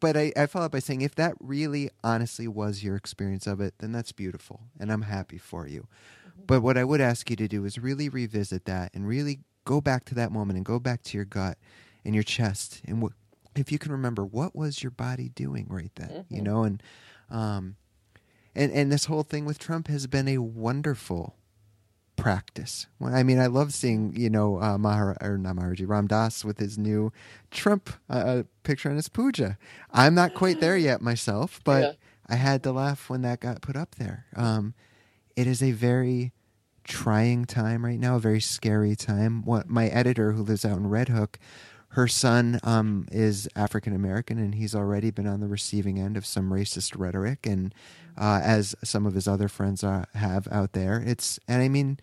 but I, I follow up by saying if that really honestly was your experience of it, then that's beautiful and I'm happy for you. Mm-hmm. But what I would ask you to do is really revisit that and really go back to that moment and go back to your gut and your chest and w- if you can remember what was your body doing right then, mm-hmm. you know, and um and and this whole thing with Trump has been a wonderful practice. I mean, I love seeing you know uh, Mahara or not Maharaji Ram Dass with his new Trump uh, uh, picture on his puja. I'm not quite there yet myself, but yeah. I had to laugh when that got put up there. Um, it is a very trying time right now, a very scary time. What my editor, who lives out in Red Hook, her son um, is African American, and he's already been on the receiving end of some racist rhetoric, and uh, as some of his other friends uh, have out there. It's and I mean,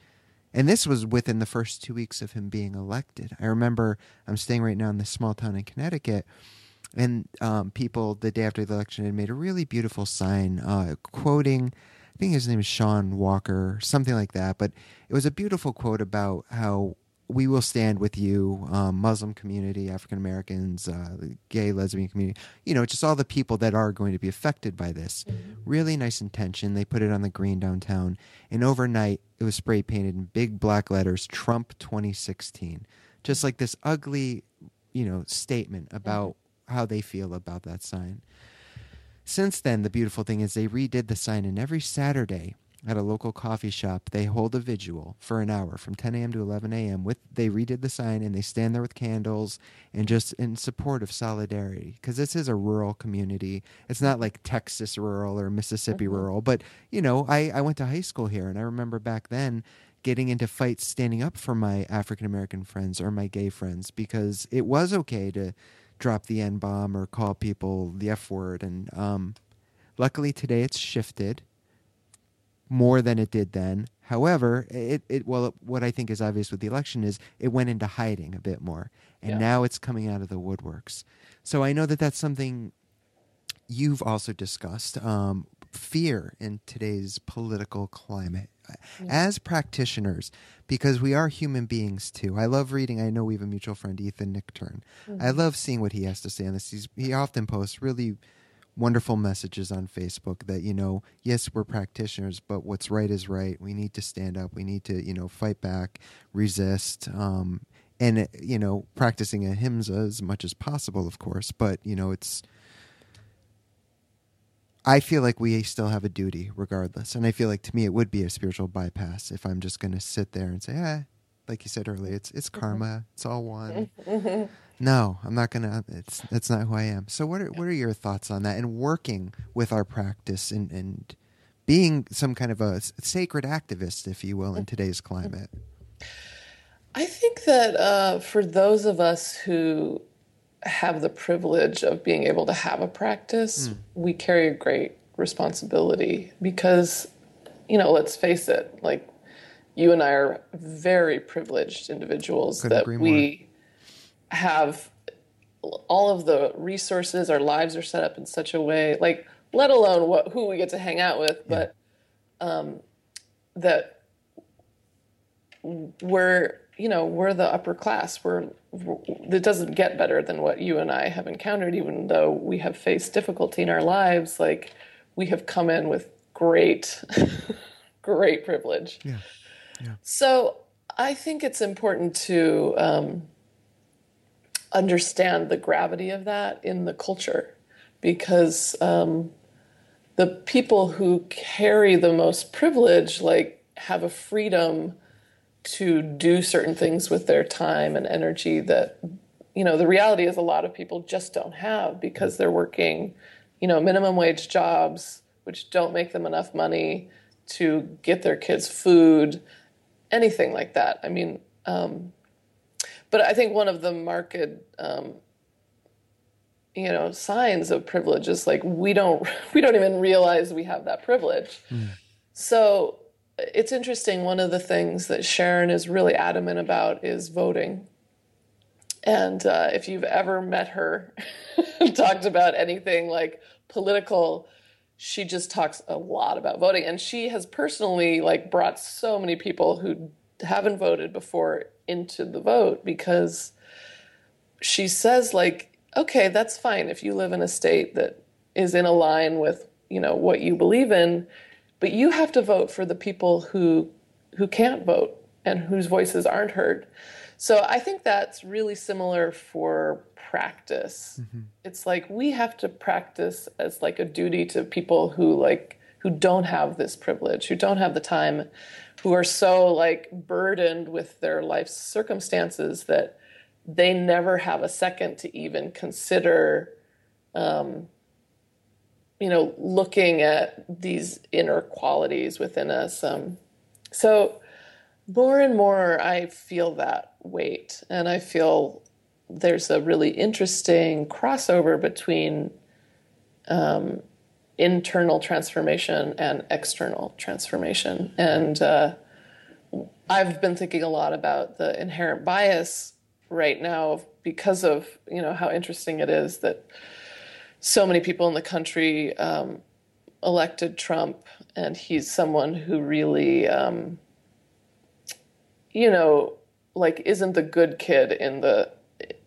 and this was within the first two weeks of him being elected. I remember I'm staying right now in this small town in Connecticut, and um, people the day after the election had made a really beautiful sign uh, quoting. I think his name is Sean Walker, something like that. But it was a beautiful quote about how we will stand with you, um, Muslim community, African Americans, uh, gay, lesbian community, you know, just all the people that are going to be affected by this. Mm-hmm. Really nice intention. They put it on the green downtown. And overnight, it was spray painted in big black letters Trump 2016. Just like this ugly, you know, statement about mm-hmm. how they feel about that sign. Since then, the beautiful thing is they redid the sign, and every Saturday, at a local coffee shop. They hold a vigil for an hour from 10 a.m. to 11 a.m. With they redid the sign and they stand there with candles and just in support of solidarity because this is a rural community. It's not like Texas rural or Mississippi mm-hmm. rural, but you know, I I went to high school here and I remember back then getting into fights standing up for my African American friends or my gay friends because it was okay to drop the N bomb or call people the F word and um, luckily today it's shifted more than it did then. However, it, it well, what I think is obvious with the election is it went into hiding a bit more, and yeah. now it's coming out of the woodworks. So I know that that's something you've also discussed um, fear in today's political climate. Yeah. As practitioners, because we are human beings too. I love reading. I know we have a mutual friend, Ethan Nichtern. Mm-hmm. I love seeing what he has to say on this. He's, he often posts really wonderful messages on Facebook that you know, yes, we're practitioners, but what's right is right. We need to stand up. We need to you know fight back, resist, um, and you know, practicing ahimsa as much as possible, of course. But you know, it's. I feel like we still have a duty, regardless, and I feel like to me it would be a spiritual bypass if I'm just going to sit there and say, "Ah, like you said earlier, it's it's karma. It's all one." no, I'm not gonna. It's that's not who I am. So what are what are your thoughts on that? And working with our practice and and being some kind of a sacred activist, if you will, in today's climate. I think that uh, for those of us who have the privilege of being able to have a practice, mm. we carry a great responsibility because, you know, let's face it, like you and I are very privileged individuals Couldn't that we have all of the resources our lives are set up in such a way like let alone what who we get to hang out with but um, that we're you know we're the upper class. We're, we're it doesn't get better than what you and i have encountered even though we have faced difficulty in our lives. Like we have come in with great great privilege. Yeah. yeah. So i think it's important to um, understand the gravity of that in the culture because um, the people who carry the most privilege like have a freedom to do certain things with their time and energy that you know the reality is a lot of people just don't have because they're working you know minimum wage jobs which don't make them enough money to get their kids food anything like that. I mean um, but I think one of the marked, um, you know, signs of privilege is like we don't we don't even realize we have that privilege. Mm. So it's interesting. One of the things that Sharon is really adamant about is voting. And uh, if you've ever met her, talked about anything like political, she just talks a lot about voting. And she has personally like brought so many people who haven't voted before into the vote because she says like okay that's fine if you live in a state that is in a line with you know what you believe in but you have to vote for the people who who can't vote and whose voices aren't heard so i think that's really similar for practice mm-hmm. it's like we have to practice as like a duty to people who like who don't have this privilege who don't have the time who are so like burdened with their life circumstances that they never have a second to even consider um, you know looking at these inner qualities within us um, so more and more i feel that weight and i feel there's a really interesting crossover between um, internal transformation and external transformation. And uh, I've been thinking a lot about the inherent bias right now because of you know how interesting it is that so many people in the country um, elected Trump, and he's someone who really, um, you know, like isn't the good kid in the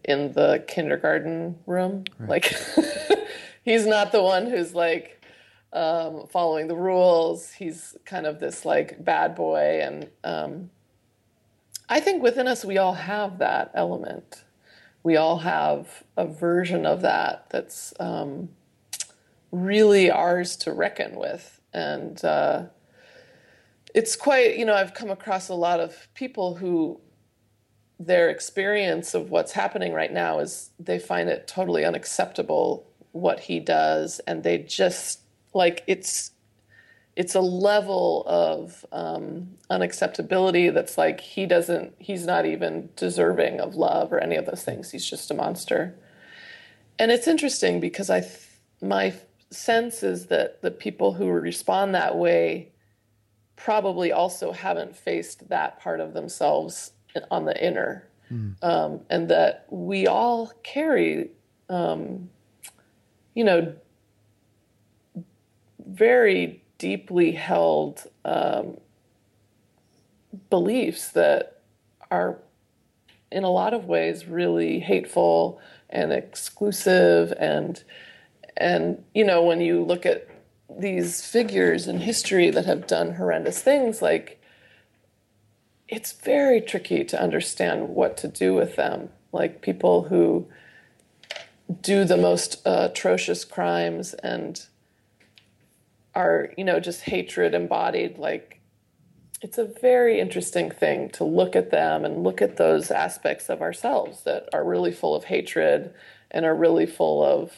in the kindergarten room. Right. Like he's not the one who's like um, following the rules. He's kind of this like bad boy. And um, I think within us, we all have that element. We all have a version of that that's um, really ours to reckon with. And uh, it's quite, you know, I've come across a lot of people who their experience of what's happening right now is they find it totally unacceptable what he does and they just like it's it's a level of um, unacceptability that's like he doesn't he's not even deserving of love or any of those things he's just a monster and it's interesting because i th- my sense is that the people who respond that way probably also haven't faced that part of themselves on the inner. Mm. Um, and that we all carry, um, you know, very deeply held um, beliefs that are, in a lot of ways, really hateful and exclusive and and you know when you look at these figures in history that have done horrendous things like it's very tricky to understand what to do with them. Like people who do the most uh, atrocious crimes and are you know just hatred embodied like it's a very interesting thing to look at them and look at those aspects of ourselves that are really full of hatred and are really full of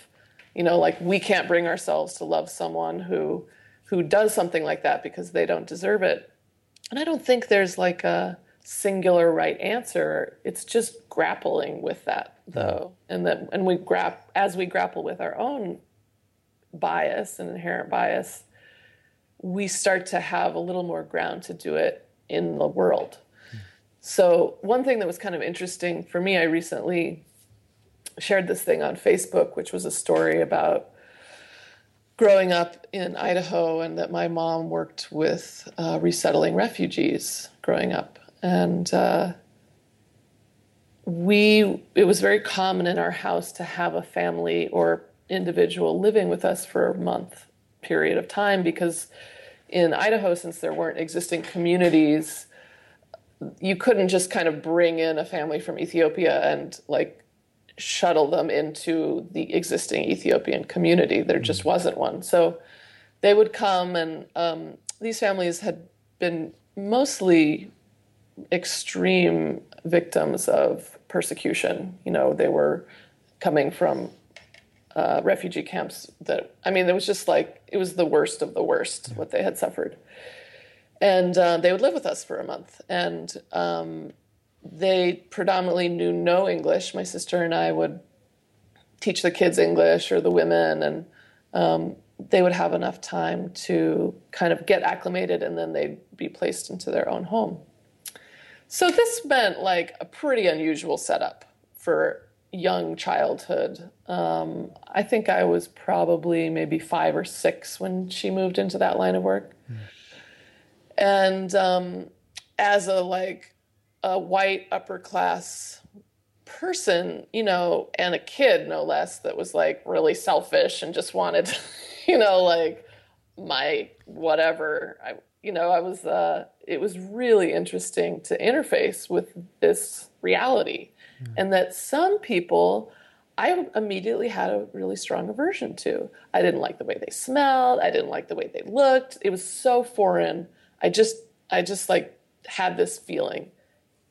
you know like we can't bring ourselves to love someone who who does something like that because they don't deserve it. And i don't think there's like a singular right answer. It's just grappling with that though. And that and we grap as we grapple with our own bias and inherent bias we start to have a little more ground to do it in the world. So, one thing that was kind of interesting for me, I recently shared this thing on Facebook, which was a story about growing up in Idaho and that my mom worked with uh, resettling refugees growing up. And uh, we, it was very common in our house to have a family or individual living with us for a month period of time because in Idaho, since there weren't existing communities, you couldn't just kind of bring in a family from Ethiopia and like shuttle them into the existing Ethiopian community. There just mm-hmm. wasn't one. So they would come, and um, these families had been mostly extreme victims of persecution. You know, they were coming from uh, refugee camps that I mean, it was just like it was the worst of the worst what they had suffered, and uh, they would live with us for a month, and um, they predominantly knew no English. My sister and I would teach the kids English or the women, and um, they would have enough time to kind of get acclimated, and then they'd be placed into their own home. So this meant like a pretty unusual setup for young childhood. Um, I think I was probably maybe five or six when she moved into that line of work. Mm. And um, as a like a white upper class person, you know, and a kid no less that was like really selfish and just wanted, you know, like my whatever. I you know, I was uh, it was really interesting to interface with this reality and that some people I immediately had a really strong aversion to. I didn't like the way they smelled. I didn't like the way they looked. It was so foreign. I just, I just like had this feeling.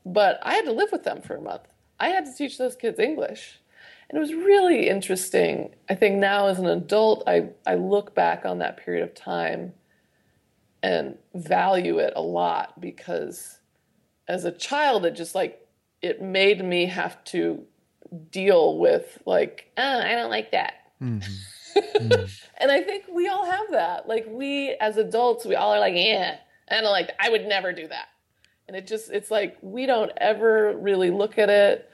But I had to live with them for a month. I had to teach those kids English. And it was really interesting. I think now as an adult, I, I look back on that period of time and value it a lot because as a child, it just like it made me have to deal with like oh, i don't like that mm-hmm. mm-hmm. and i think we all have that like we as adults we all are like yeah i don't like that. i would never do that and it just it's like we don't ever really look at it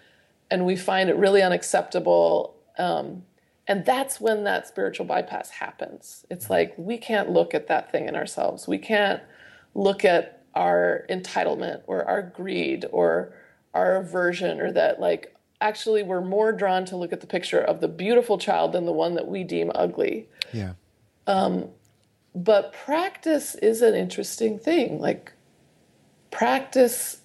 and we find it really unacceptable um, and that's when that spiritual bypass happens it's like we can't look at that thing in ourselves we can't look at our entitlement or our greed or our aversion or that like actually we're more drawn to look at the picture of the beautiful child than the one that we deem ugly. Yeah. Um, but practice is an interesting thing. Like practice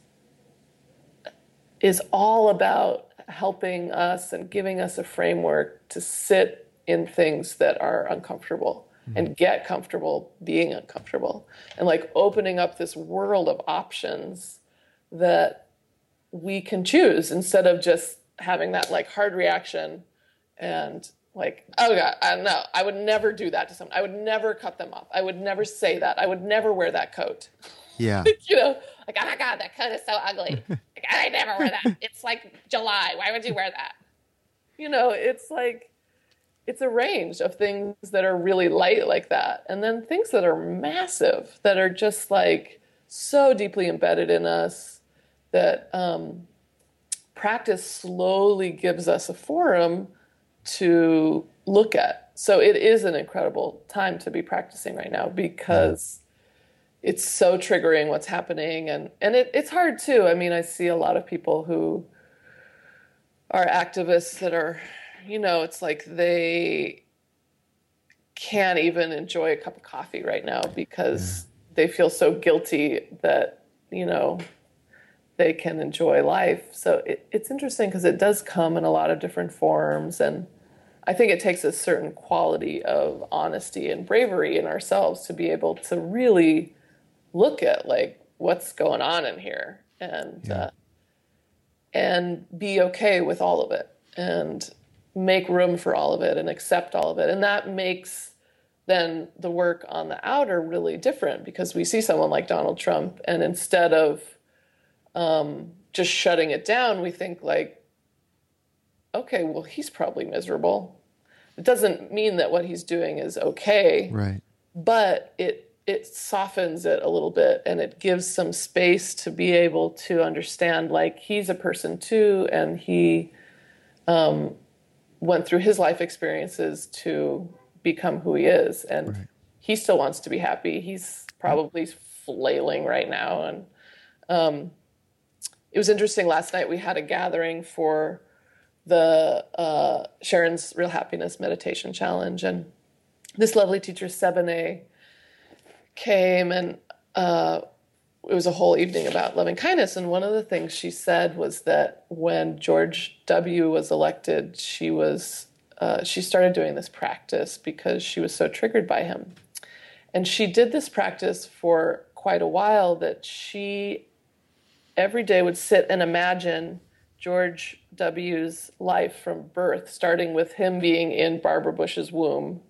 is all about helping us and giving us a framework to sit in things that are uncomfortable mm-hmm. and get comfortable being uncomfortable and like opening up this world of options that we can choose instead of just having that like hard reaction and like oh god i don't know. I would never do that to someone. I would never cut them off. I would never say that. I would never wear that coat. Yeah. You know like oh my god that coat is so ugly. Like, i never wear that. It's like july. Why would you wear that? You know it's like it's a range of things that are really light like that, and then things that are massive that are just like so deeply embedded in us that um, practice slowly gives us a forum to look at. So it is an incredible time to be practicing right now because it's so triggering what's happening and and it, it's hard too. I mean, I see a lot of people who are activists that are, you know, it's like they can't even enjoy a cup of coffee right now because they feel so guilty that, you know, they can enjoy life. So it, it's interesting because it does come in a lot of different forms. And I think it takes a certain quality of honesty and bravery in ourselves to be able to really look at like what's going on in here and yeah. uh, and be okay with all of it and make room for all of it and accept all of it. And that makes then the work on the outer really different because we see someone like Donald Trump and instead of um, just shutting it down, we think like, okay, well, he's probably miserable. It doesn't mean that what he's doing is okay, right? But it it softens it a little bit and it gives some space to be able to understand like he's a person too, and he um, went through his life experiences to become who he is, and right. he still wants to be happy. He's probably flailing right now, and um, it was interesting last night we had a gathering for the uh, sharon's real happiness meditation challenge and this lovely teacher sebene came and uh, it was a whole evening about loving kindness and one of the things she said was that when george w. was elected she was uh, she started doing this practice because she was so triggered by him. And she did this practice for quite a while that she every day would sit and imagine George W.'s life from birth, starting with him being in Barbara Bush's womb,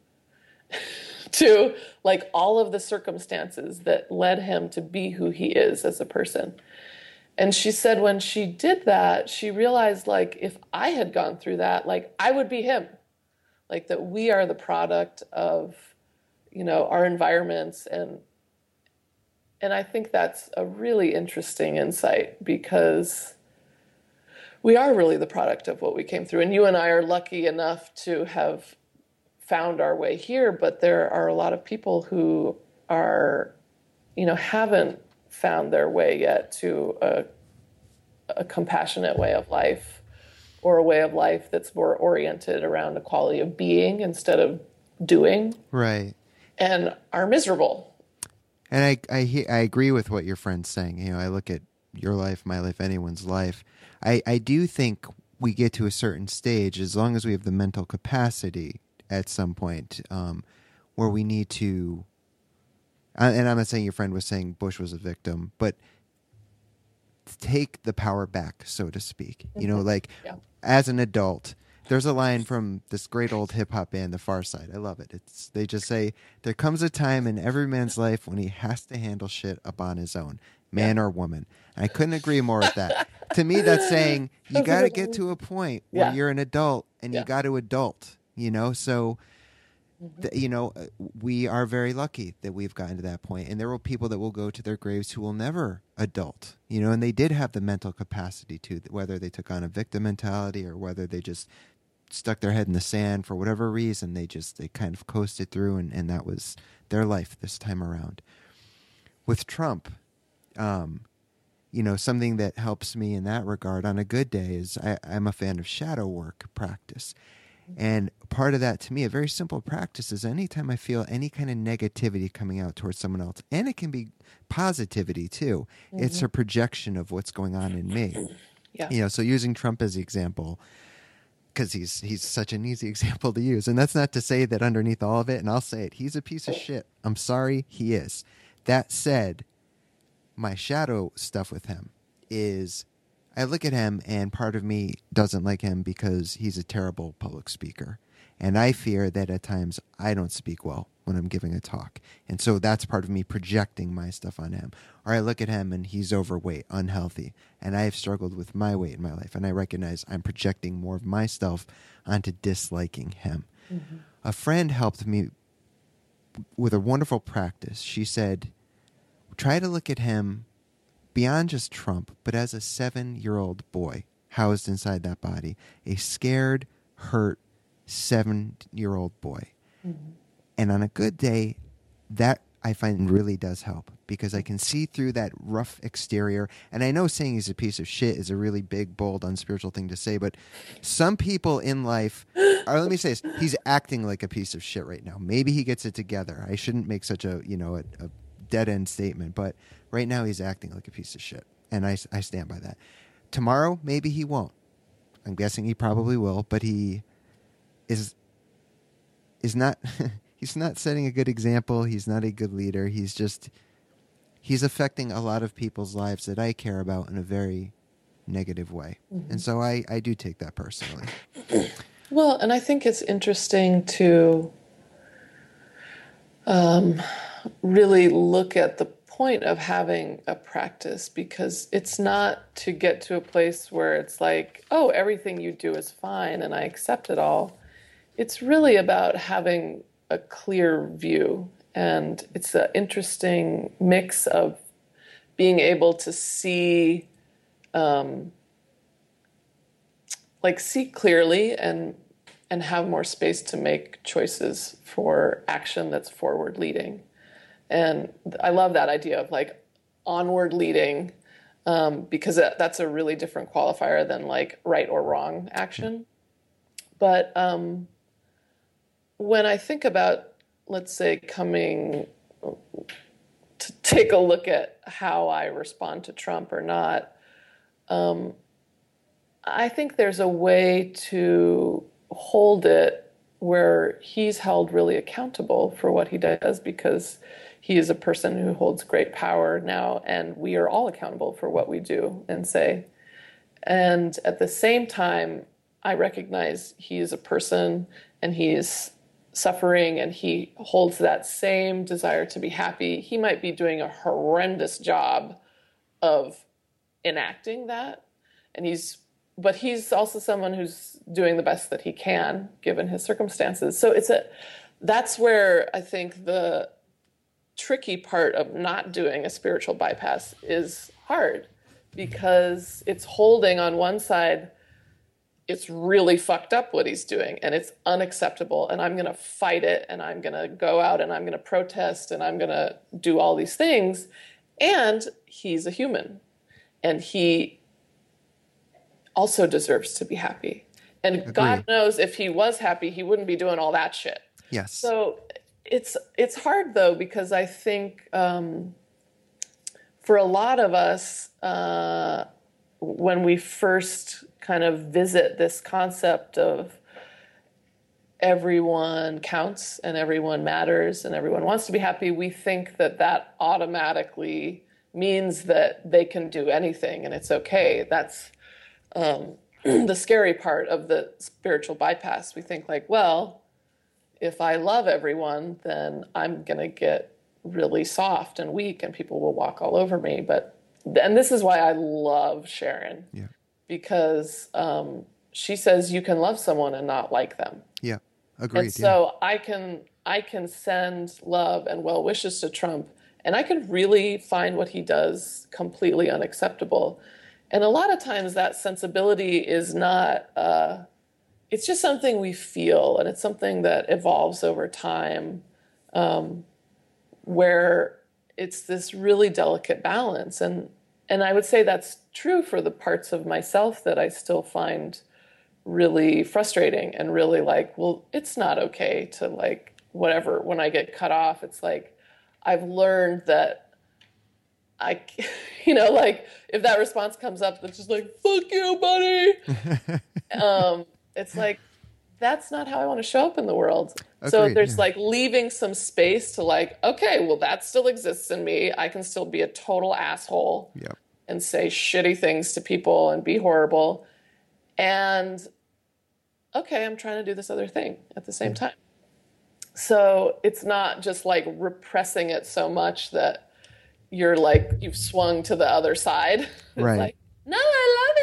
to like all of the circumstances that led him to be who he is as a person. And she said when she did that, she realized like if I had gone through that, like I would be him. Like that we are the product of, you know, our environments and and I think that's a really interesting insight because we are really the product of what we came through. And you and I are lucky enough to have found our way here, but there are a lot of people who are, you know, haven't found their way yet to a, a compassionate way of life or a way of life that's more oriented around the quality of being instead of doing. Right. And are miserable and I I I agree with what your friend's saying. You know, I look at your life, my life, anyone's life. I I do think we get to a certain stage as long as we have the mental capacity at some point um, where we need to. And I'm not saying your friend was saying Bush was a victim, but take the power back, so to speak. You know, mm-hmm. like yeah. as an adult, there's a line from this great old hip hop band, The Pharcyde. I love it. It's they just say there comes a time in every man's life when he has to handle shit up on his own, man yeah. or woman. And I couldn't agree more with that. to me, that's saying you got to get to a point where yeah. you're an adult and yeah. you got to adult. You know, so. Mm-hmm. you know, uh, we are very lucky that we've gotten to that point. And there will people that will go to their graves who will never adult, you know, and they did have the mental capacity to, whether they took on a victim mentality or whether they just stuck their head in the sand for whatever reason. They just they kind of coasted through, and, and that was their life this time around. With Trump, um, you know, something that helps me in that regard on a good day is I, I'm a fan of shadow work practice. And part of that to me, a very simple practice is anytime I feel any kind of negativity coming out towards someone else, and it can be positivity too, mm-hmm. it's a projection of what's going on in me. Yeah. You know, so using Trump as the example, because he's he's such an easy example to use. And that's not to say that underneath all of it, and I'll say it, he's a piece of shit. I'm sorry, he is. That said, my shadow stuff with him is I look at him and part of me doesn't like him because he's a terrible public speaker. And I fear that at times I don't speak well when I'm giving a talk. And so that's part of me projecting my stuff on him. Or I look at him and he's overweight, unhealthy. And I have struggled with my weight in my life. And I recognize I'm projecting more of myself onto disliking him. Mm-hmm. A friend helped me with a wonderful practice. She said, try to look at him beyond just Trump, but as a seven year old boy housed inside that body, a scared, hurt seven year old boy. Mm-hmm. And on a good day, that I find really does help because I can see through that rough exterior. And I know saying he's a piece of shit is a really big, bold, unspiritual thing to say, but some people in life, or let me say this, he's acting like a piece of shit right now. Maybe he gets it together. I shouldn't make such a, you know, a, a dead end statement, but right now he's acting like a piece of shit. And I, I stand by that. Tomorrow, maybe he won't. I'm guessing he probably will, but he is is not he's not setting a good example. He's not a good leader. He's just he's affecting a lot of people's lives that I care about in a very negative way. Mm-hmm. And so I, I do take that personally. Well, and I think it's interesting to um, really look at the point of having a practice because it's not to get to a place where it's like, oh, everything you do is fine and I accept it all. It's really about having a clear view. And it's an interesting mix of being able to see, um, like, see clearly and and have more space to make choices for action that's forward leading. And I love that idea of like onward leading um, because that's a really different qualifier than like right or wrong action. But um, when I think about, let's say, coming to take a look at how I respond to Trump or not, um, I think there's a way to hold it where he's held really accountable for what he does because he is a person who holds great power now, and we are all accountable for what we do and say. And at the same time, I recognize he is a person and he is suffering and he holds that same desire to be happy, he might be doing a horrendous job of enacting that. And he's, but he's also someone who's doing the best that he can given his circumstances. So it's a, that's where I think the tricky part of not doing a spiritual bypass is hard because it's holding on one side it's really fucked up what he's doing and it's unacceptable and i'm going to fight it and i'm going to go out and i'm going to protest and i'm going to do all these things and he's a human and he also deserves to be happy. And Agreed. god knows if he was happy he wouldn't be doing all that shit. Yes. So it's it's hard though because i think um, for a lot of us uh, when we first kind of visit this concept of everyone counts and everyone matters and everyone wants to be happy, we think that that automatically means that they can do anything and it's okay. That's um, the scary part of the spiritual bypass. We think, like, well, if I love everyone, then I'm going to get really soft and weak and people will walk all over me. But, and this is why I love Sharon. Yeah because um, she says you can love someone and not like them. Yeah, agreed. And so yeah. I can I can send love and well wishes to Trump, and I can really find what he does completely unacceptable. And a lot of times that sensibility is not. Uh, it's just something we feel, and it's something that evolves over time, um, where it's this really delicate balance. And and I would say that's true for the parts of myself that I still find really frustrating and really like, well, it's not okay to like whatever. When I get cut off, it's like I've learned that I, you know, like if that response comes up that's just like, fuck you, buddy. um, it's like, that's not how I want to show up in the world. Agreed, so there's yeah. like leaving some space to like, okay, well that still exists in me. I can still be a total asshole. Yep. And say shitty things to people and be horrible. And okay, I'm trying to do this other thing at the same time. So it's not just like repressing it so much that you're like you've swung to the other side. Right. like, no, I love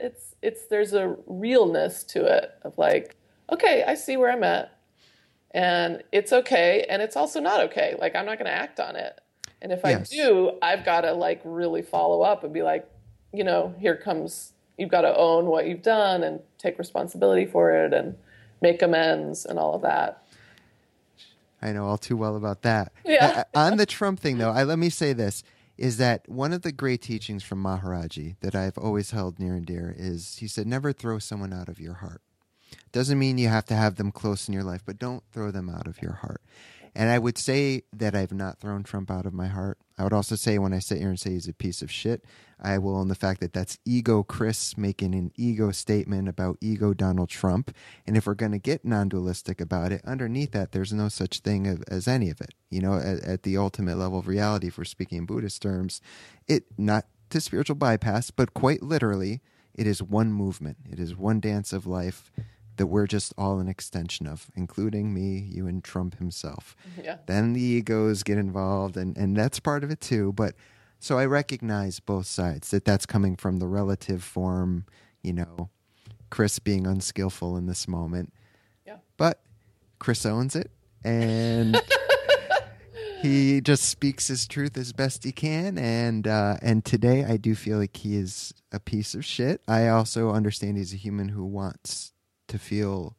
you. It's it's there's a realness to it of like okay, I see where I'm at. And it's okay. And it's also not okay. Like, I'm not going to act on it. And if yes. I do, I've got to like really follow up and be like, you know, here comes, you've got to own what you've done and take responsibility for it and make amends and all of that. I know all too well about that. Yeah. Uh, on the Trump thing, though, I, let me say this is that one of the great teachings from Maharaji that I've always held near and dear is he said, never throw someone out of your heart. Doesn't mean you have to have them close in your life, but don't throw them out of your heart. And I would say that I've not thrown Trump out of my heart. I would also say when I sit here and say he's a piece of shit, I will own the fact that that's ego Chris making an ego statement about ego Donald Trump. And if we're going to get non dualistic about it, underneath that, there's no such thing as, any of it. You know, at, at, the ultimate level of reality, if we're speaking in Buddhist terms, it not to spiritual bypass, but quite literally, it is one movement, it is one dance of life that we're just all an extension of, including me, you, and Trump himself. Yeah. Then the egos get involved, and, and that's part of it too. But so I recognize both sides that that's coming from the relative form, you know, Chris being unskillful in this moment. Yeah. But Chris owns it, and. he just speaks his truth as best he can and uh, and today I do feel like he is a piece of shit. I also understand he's a human who wants to feel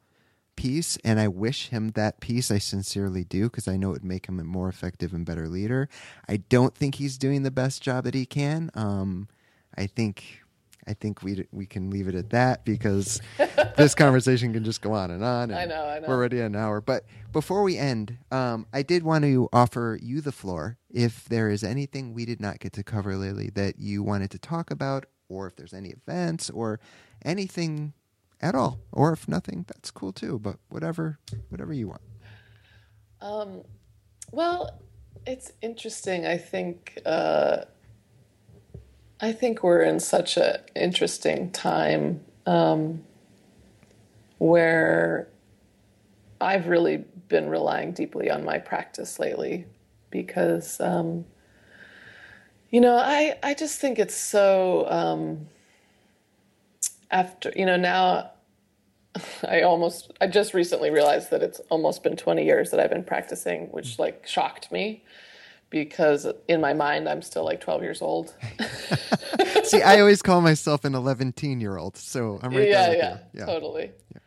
peace and I wish him that peace. I sincerely do because I know it would make him a more effective and better leader. I don't think he's doing the best job that he can. Um, I think I think we we can leave it at that because this conversation can just go on and on. And I know, I know. We're already an hour. But before we end, um, I did want to offer you the floor. If there is anything we did not get to cover, Lily, that you wanted to talk about, or if there's any events or anything at all, or if nothing, that's cool too. But whatever, whatever you want. Um, well, it's interesting. I think uh, I think we're in such an interesting time um, where I've really been relying deeply on my practice lately because um, you know I I just think it's so um, after you know now I almost I just recently realized that it's almost been 20 years that I've been practicing, which mm. like shocked me because in my mind I'm still like 12 years old. See, I always call myself an 11 teen year old, so I'm right yeah, there yeah, yeah, totally. Yeah.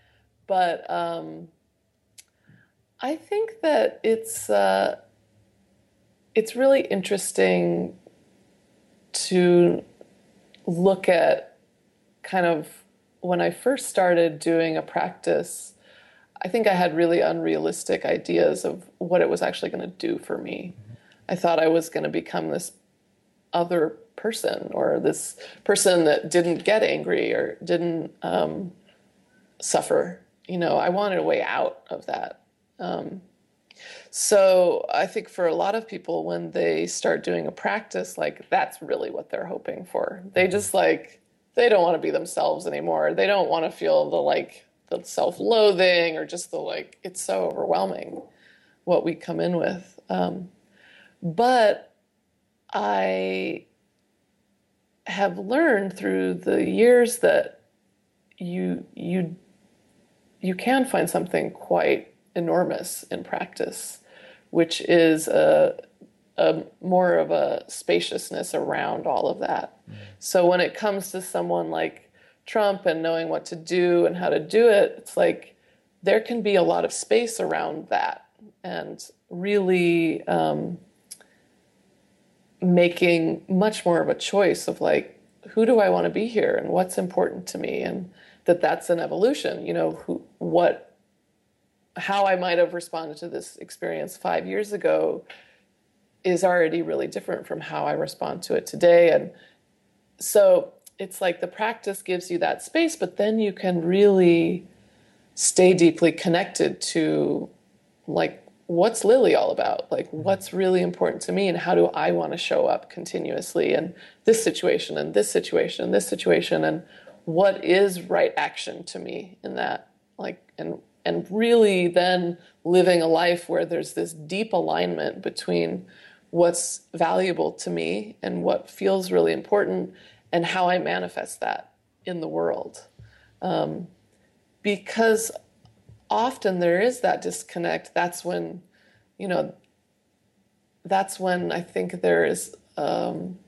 But um, I think that it's uh, it's really interesting to look at kind of when I first started doing a practice, I think I had really unrealistic ideas of what it was actually going to do for me. I thought I was going to become this other person or this person that didn't get angry or didn't um, suffer. You know, I wanted a way out of that. Um, so I think for a lot of people, when they start doing a practice, like that's really what they're hoping for. They just like they don't want to be themselves anymore. They don't want to feel the like the self-loathing or just the like it's so overwhelming what we come in with. Um, but I have learned through the years that you you you can find something quite enormous in practice, which is a a more of a spaciousness around all of that. So when it comes to someone like Trump and knowing what to do and how to do it, it's like there can be a lot of space around that and really um, making much more of a choice of like who do I want to be here and what's important to me and that that's an evolution. You know who what how I might have responded to this experience five years ago is already really different from how I respond to it today. And so it's like the practice gives you that space, but then you can really stay deeply connected to like what's Lily all about? Like mm-hmm. what's really important to me and how do I want to show up continuously in this situation and this situation and this situation and what is right action to me in that like and and really then living a life where there's this deep alignment between what's valuable to me and what feels really important and how I manifest that in the world. Um, because often there is that disconnect, that's when, you know, that's when I think there is um,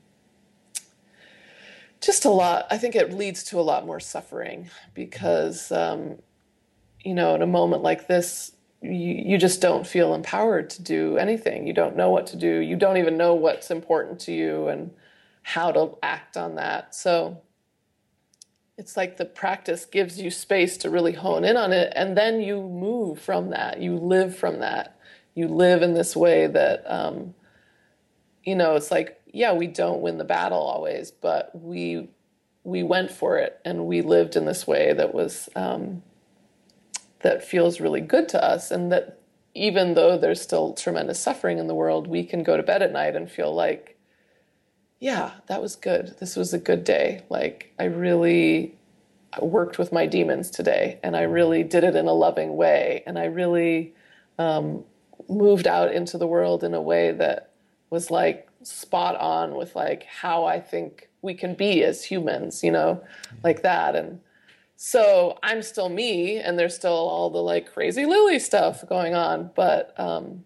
just a lot. I think it leads to a lot more suffering because, um, you know, in a moment like this, you, just don't feel empowered to do anything. You don't know what to do. You don't even know what's important to you and how to act on that. So it's like the practice gives you space to really hone in on it, and then you move from that. You live from that. You live in this way that, um, you know, it's like, yeah, we don't win the battle always, but we we went for it, and we lived in this way that was um, that feels really good to us, and that even though there's still tremendous suffering in the world, we can go to bed at night and feel like yeah, that was good. This was a good day. Like, I really worked with my demons today, and I really did it in a loving way, and I really um, moved out into the world in a way that was like spot on with like how I think we can be as humans, you know, like that. And so I'm still me, and there's still all the like crazy Lily stuff going on, but um,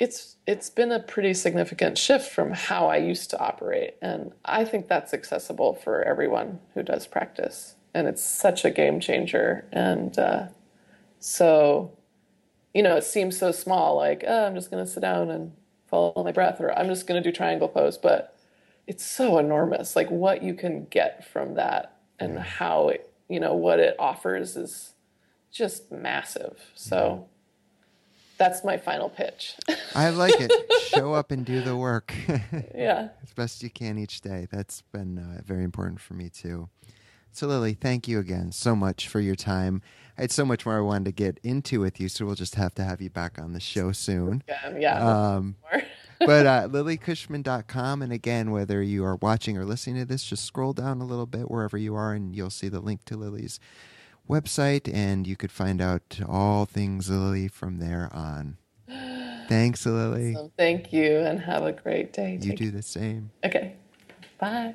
it's it's been a pretty significant shift from how I used to operate, and I think that's accessible for everyone who does practice, and it's such a game changer. And uh, so, you know, it seems so small, like oh, I'm just going to sit down and follow my breath, or I'm just going to do triangle pose, but it's so enormous. Like what you can get from that, and how it, you know, what it offers is just massive. So that's my final pitch. I like it. Show up and do the work. yeah. As best you can each day. That's been uh, very important for me too. So, Lily, thank you again so much for your time. I had so much more I wanted to get into with you, so we'll just have to have you back on the show soon. Yeah. yeah um, but uh, lilycushman.com. And again, whether you are watching or listening to this, just scroll down a little bit wherever you are, and you'll see the link to Lily's website, and you could find out all things Lily from there on. Thanks, Lily. Awesome. Thank you, and have a great day. You Take do the same. Okay. Bye.